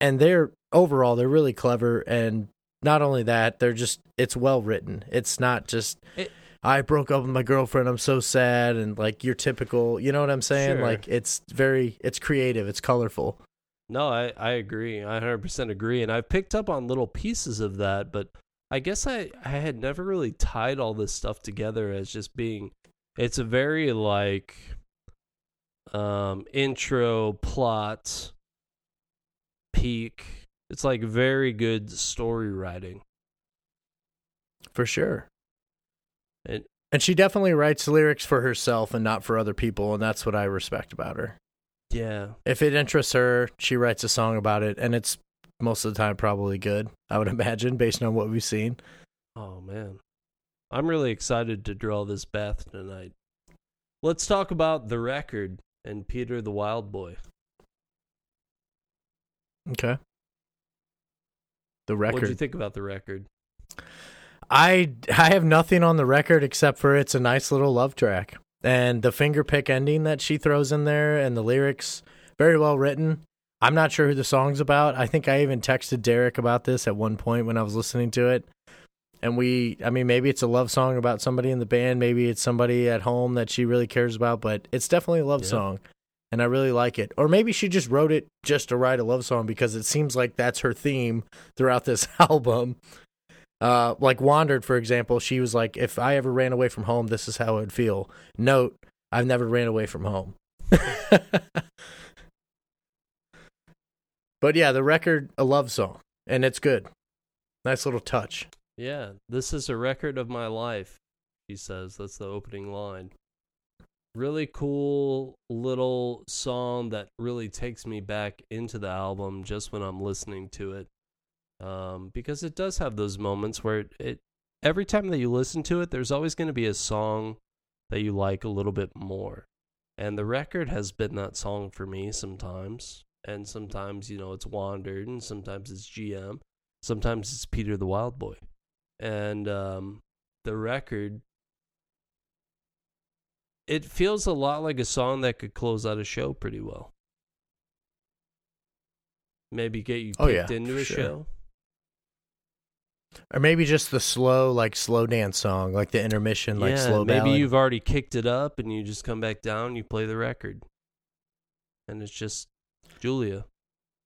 and they're overall they're really clever. And not only that, they're just it's well written. It's not just. It- I broke up with my girlfriend. I'm so sad, and like your typical, you know what I'm saying? Sure. Like it's very, it's creative, it's colorful. No, I, I agree. I 100% agree. And I've picked up on little pieces of that, but I guess I, I had never really tied all this stuff together as just being. It's a very like um, intro plot peak. It's like very good story writing. For sure. And And she definitely writes lyrics for herself and not for other people, and that's what I respect about her. yeah, If it interests her, she writes a song about it, and it's most of the time probably good, I would imagine, based on what we've seen. Oh man. I'm really excited to draw this bath tonight. Let's talk about the record and Peter the Wild Boy. Okay. The record. What do you think about the record? I I have nothing on the record except for it's a nice little love track. And the finger pick ending that she throws in there and the lyrics very well written. I'm not sure who the song's about. I think I even texted Derek about this at one point when I was listening to it. And we I mean maybe it's a love song about somebody in the band, maybe it's somebody at home that she really cares about, but it's definitely a love Yeah. song. And I really like it. Or maybe she just wrote it just to write a love song because it seems like that's her theme throughout this album uh, like Wandered, for example, she was like, if I ever ran away from home, this is how it would feel. Note, I've never ran away from home. but yeah, the record, a love song, and it's good. Nice little touch. Yeah, this is a record of my life, he says. That's the opening line. Really cool little song that really takes me back into the album just when I'm listening to it. Um, because it does have those moments where it, it every time that you listen to it, there's always going to be a song that you like a little bit more. And the record has been that song for me sometimes. And sometimes, you know, it's Wandered, and sometimes it's GM, sometimes it's Peter the Wild Boy. And um, the record, it feels a lot like a song that could close out a show pretty well. Maybe get you Oh, yeah, into a sure. show. Or maybe just the slow, like slow dance song, like the intermission, like yeah, slow maybe ballad. you've already kicked it up and you just come back down, you play the record. And it's just Julia.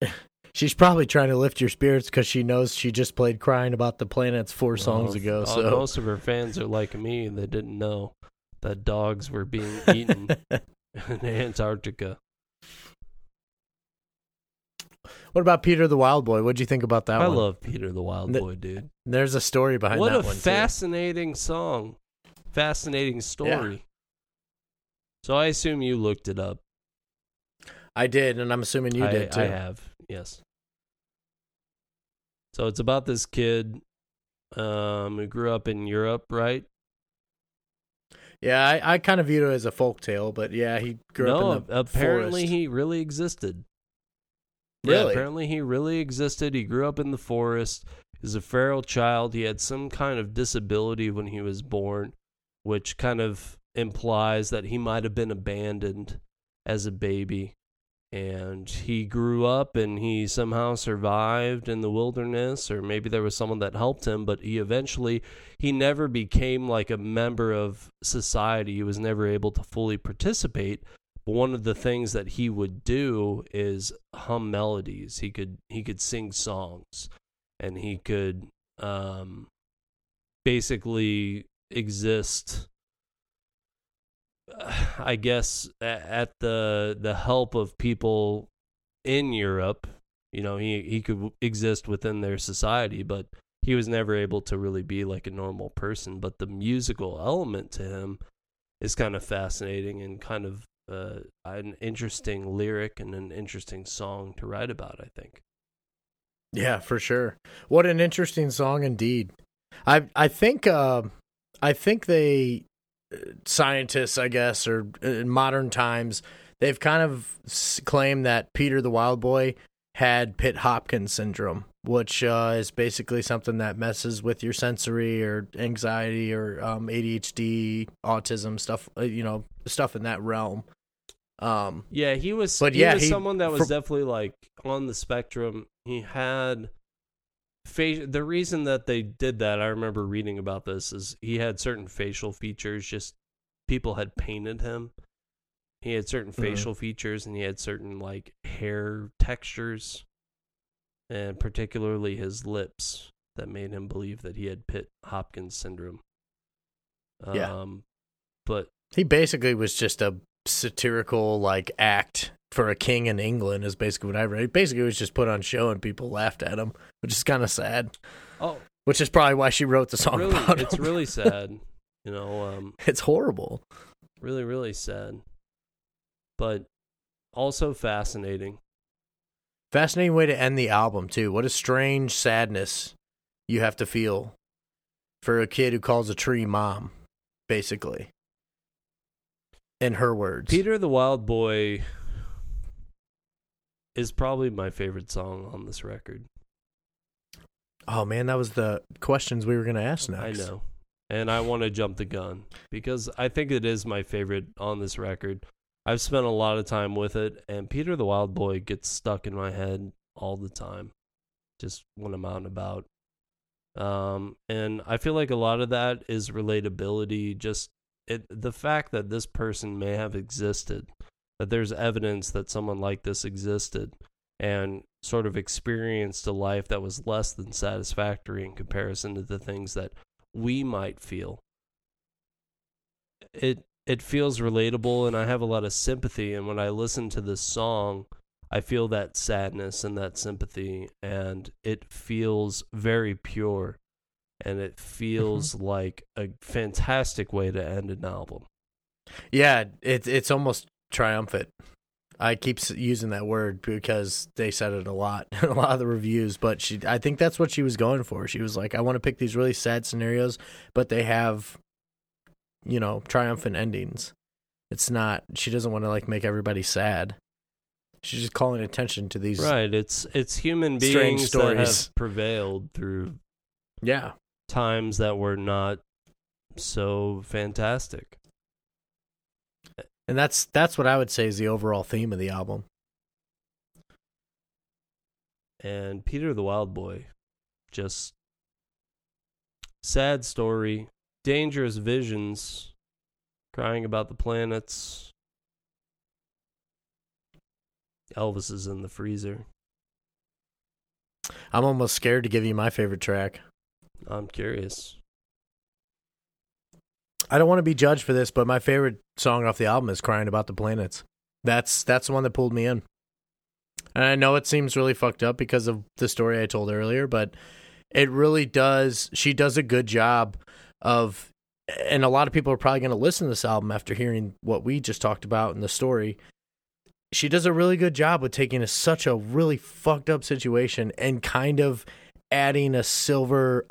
She's probably trying to lift your spirits because she knows she just played "Crying About the Planets" four songs ago. uh, So most of her fans are like me, they didn't know that dogs were being eaten in Antarctica. what about Peter the Wild Boy? What'd you think about that I one? love Peter the Wild Boy, dude. There's a story behind What that a one. too. fascinating song. Fascinating story. So I assume you looked it up. I did, and I'm assuming you I, did too. I have, yes. So it's about this kid um, who grew up in Europe, right? Yeah, I, I kind of viewed it as a folk tale, but yeah, he grew no, up in the apparently forest. he really existed. Yeah, Really? apparently he really existed. He grew up in the forest. He was a feral child. He had some kind of disability when he was born, which kind of implies that he might have been abandoned as a baby. And he grew up and he somehow survived in the wilderness, or maybe there was someone that helped him, but he eventually he never became like a member of society. He was never able to fully participate. But one of the things that he would do is hum melodies. He could he could sing songs, and he could um, basically exist. I guess at the the help of people in Europe, you know, he he could exist within their society, but he was never able to really be like a normal person. But the musical element to him is kind of fascinating and kind of uh, an interesting lyric and an interesting song to write about. I think. Yeah, for sure. What an interesting song indeed. I I think uh, I think they scientists, I guess, or in modern times, they've kind of claimed that Peter the Wild Boy had Pitt Hopkins syndrome, which uh, is basically something that messes with your sensory or anxiety or um, ADHD, autism stuff. uh, You know, stuff in that realm. Um, Yeah, he was. But he yeah, was he- someone that was for- definitely like on the spectrum. He had fa- The reason that they did that, I remember reading about this, is he had certain facial features. Just people had painted him, He had certain Mhm. facial features and he had certain like hair textures and particularly his lips that made him believe that he had Pitt Hopkins syndrome. Yeah. Um but He basically was just a satirical like act for a king in England is basically what I read. Basically, it was just put on show and people laughed at him, which is kind of sad. oh, Which is probably why she wrote the song really about it's him. really sad. You know, um it's horrible. really really sad. But also fascinating. Fascinating way to end the album too. What a strange sadness you have to feel for a kid who calls a tree mom, basically. In her words. Peter the Wild Boy is probably my favorite song on this record. Oh man, that was the questions we were gonna ask next. I know. And I want to jump the gun because I think it is my favorite on this record. I've spent a lot of time with it, and Peter the Wild Boy gets stuck in my head all the time, just when I'm out and about. Um, and I feel like a lot of that is relatability. Just it, the fact that this person may have existed, that there's evidence that someone like this existed, and sort of experienced a life that was less than satisfactory in comparison to the things that we might feel. It it feels relatable and I have a lot of sympathy and when I listen to this song I feel that sadness and that sympathy and it feels very pure and it feels mm-hmm. like a fantastic way to end an album. Yeah, it's it's almost triumphant. I keep using that word because they said it a lot in a lot of the reviews. But she, I think that's what she was going for. She was like, I want to pick these really sad scenarios, but they have, you know, triumphant endings. It's not. She doesn't want to like make everybody sad. She's just calling attention to these. Right, it's it's human beings that stories. have prevailed through Yeah. times that were not so fantastic. And that's that's what I would say is the overall theme of the album. and Peter the Wild Boy. Just sad story, dangerous visions, crying about the planets. Elvis is in the freezer. I'm almost scared to give you my favorite track. I'm curious. I don't want to be judged for this, but my favorite song off the album is "Crying About the Planets." That's that's the one that pulled me in. And I know it seems really fucked up because of the story I told earlier, but it really does. She does a good job of, and a lot of people are probably going to listen to this album after hearing what we just talked about in the story. She does a really good job with taking a, such a really fucked up situation and kind of adding a silver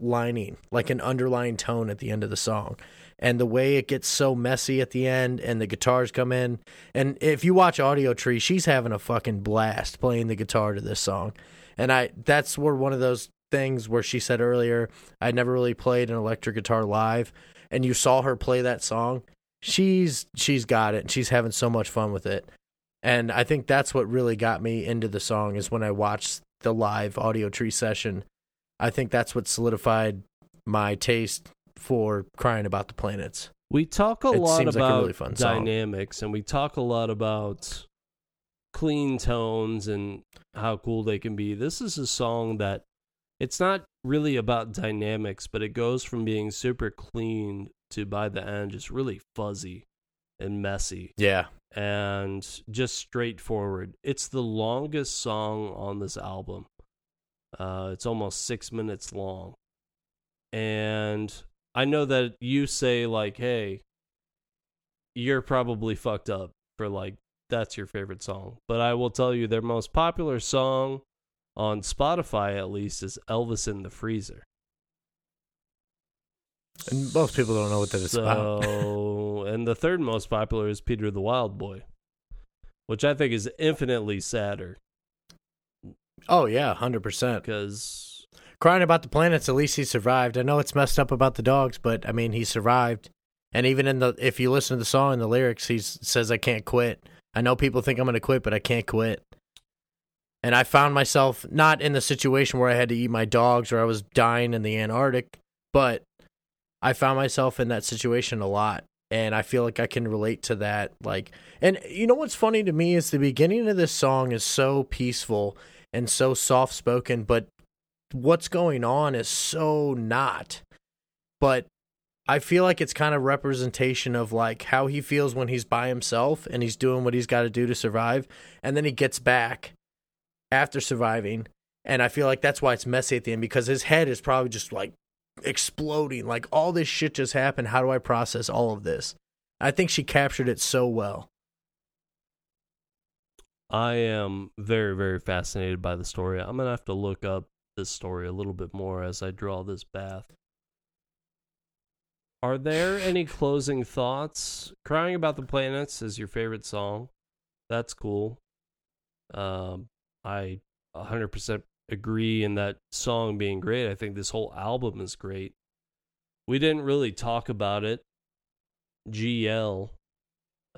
lining, like an underlying tone at the end of the song. And the way it gets so messy at the end and the guitars come in. And if you watch Audiotree, she's having a fucking blast playing the guitar to this song. And I that's where one of those things where she said earlier, I never really played an electric guitar live. And you saw her play that song. She's she's got it and she's having so much fun with it. And I think that's what really got me into the song is when I watched the live Audiotree session. I think that's what solidified my taste for crying about the planets. We talk a It lot seems like a about really dynamics and we talk a lot about clean tones and how cool they can be. This is a song that it's not really about dynamics, but it goes from being super clean to by the end just really fuzzy and messy Yeah. and just straightforward. It's the longest song on this album. Uh, it's almost six minutes long. And I know that you say, like, hey, you're probably fucked up for like, that's your favorite song. But I will tell you, their most popular song on Spotify, at least, is Elvis in the Freezer. And most people don't know what that is about. And the third most popular is Peter the Wild Boy, which I think is infinitely sadder Oh yeah, hundred percent. Crying about the planets. At least he survived. I know it's messed up about the dogs, but I mean he survived. And even in the if you listen to the song and the lyrics, he says I can't quit. I know people think I'm going to quit, but I can't quit. And I found myself not in the situation where I had to eat my dogs or I was dying in the Antarctic, but I found myself in that situation a lot. and I feel like I can relate to that. Like, and you know what's funny to me is the beginning of this song is so peaceful and so soft spoken, but what's going on is so not. But I feel like it's kind of representation of like how he feels when he's by himself and he's doing what he's got to do to survive, and then he gets back after surviving, and I feel like that's why it's messy at the end because his head is probably just like exploding. Like all this shit just happened. How do I process all of this? I think she captured it so well. I am very, very fascinated by the story. I'm gonna have to look up this story a little bit more as I draw this bath. Are there any closing thoughts? Crying About the Planets is your favorite song. That's cool. Um, I 100% agree in that song being great. I think this whole album is great. We didn't really talk about it. GL,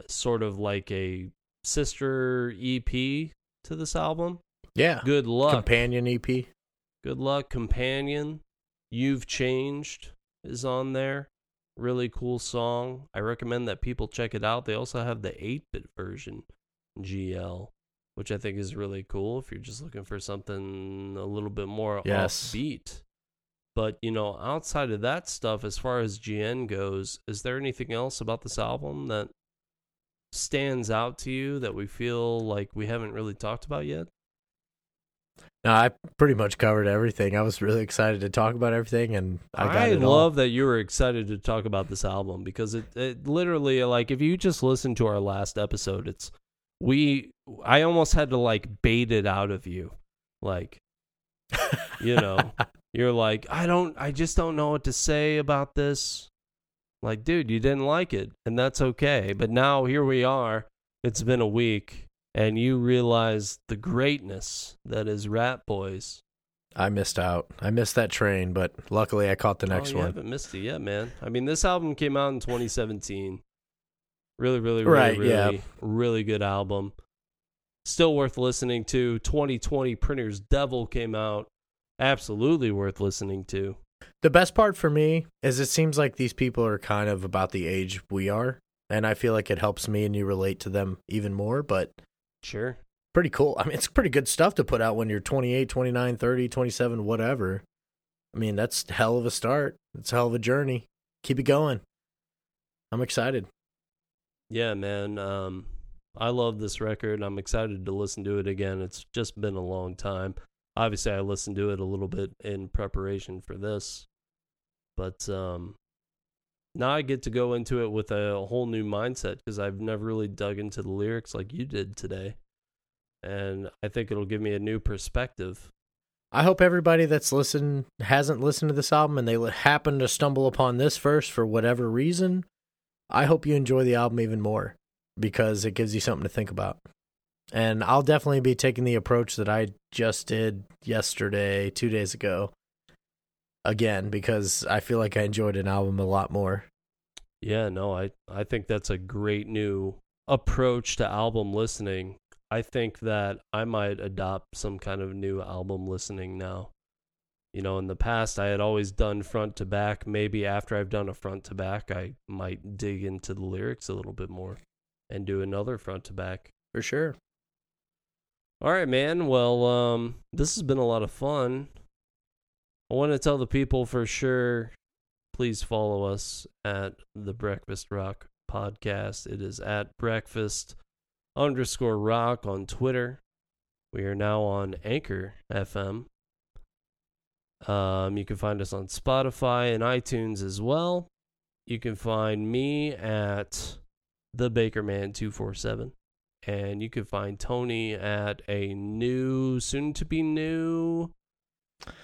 sort of like a sister EP to this album. Yeah. Good luck. Companion EP. Good luck, Companion. You've Changed is on there. Really cool song. I recommend that people check it out. They also have the 8 bit version, GL which I think is really cool if you're just looking for something a little bit more yes. offbeat. But you know, outside of that stuff, as far as GN goes, is there anything else about this album that stands out to you that we feel like we haven't really talked about yet? No, I pretty much covered everything. I was really excited to talk about everything, and I got I love all. that you were excited to talk about this album because it, it literally like if you just listen to our last episode, it's we I almost had to like bait it out of you. Like you know, you're like, I don't I just don't know what to say about this. Like, dude, you didn't like it, and that's okay. But now here we are. It's been a week, and you realize the greatness that is Ratboys. I missed out. I missed that train, but luckily I caught the oh, next oh, you one. haven't missed it yet, man. I mean, this album came out in 2017. Really, really, really, Right, really, yeah. really good album. Still worth listening to. 2020 Printer's Devil came out. Absolutely worth listening to. The best part for me is it seems like these people are kind of about the age we are, and I feel like it helps me and you relate to them even more, but Sure. pretty cool. I mean, it's pretty good stuff to put out when you're 28, 29, 30, 27, whatever. I mean, that's hell of a start. It's a hell of a journey. Keep it going. I'm excited. Yeah, man. Um, I love this record. I'm excited to listen to it again. It's just been a long time. Obviously, I listened to it a little bit in preparation for this, but um, now I get to go into it with a whole new mindset because I've never really dug into the lyrics like you did today, and I think it'll give me a new perspective. I hope everybody that's listened hasn't listened to this album and they happen to stumble upon this verse for whatever reason. I hope you enjoy the album even more because it gives you something to think about. And I'll definitely be taking the approach that I just did yesterday, two days ago, again, because I feel like I enjoyed an album a lot more. Yeah, no, I I think that's a great new approach to album listening. I think that I might adopt some kind of new album listening now. You know, in the past I had always done front to back. Maybe after I've done a front to back, I might dig into the lyrics a little bit more and do another front to back. For sure. All right, man. Well, um, this has been a lot of fun. I want to tell the people for sure. Please follow us at the Breakfast Rock podcast. It is at breakfast underscore rock on Twitter. We are now on Anchor FM. Um, you can find us on Spotify and iTunes as well. You can find me at the Bakerman two four seven and you can find Tony at a new, soon to be new.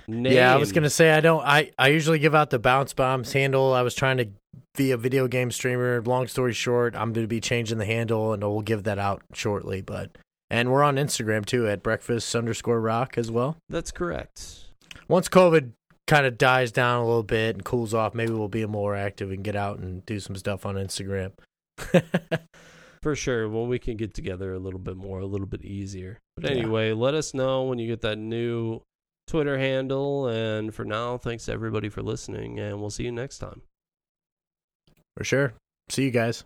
Name. Yeah, I was gonna say I don't. I I usually give out the bounce bombs handle. I was trying to be a video game streamer. Long story short, I'm gonna be changing the handle, and we'll give that out shortly. But and we're on Instagram too at breakfast underscore rock as well. That's correct. Once COVID kind of dies down a little bit and cools off, maybe we'll be more active and get out and do some stuff on Instagram. For sure. Well, we can get together a little bit more, a little bit easier. But anyway, let us know when you get that new Twitter handle. And for now, thanks everybody for listening, and we'll see you next time. For sure. See you guys.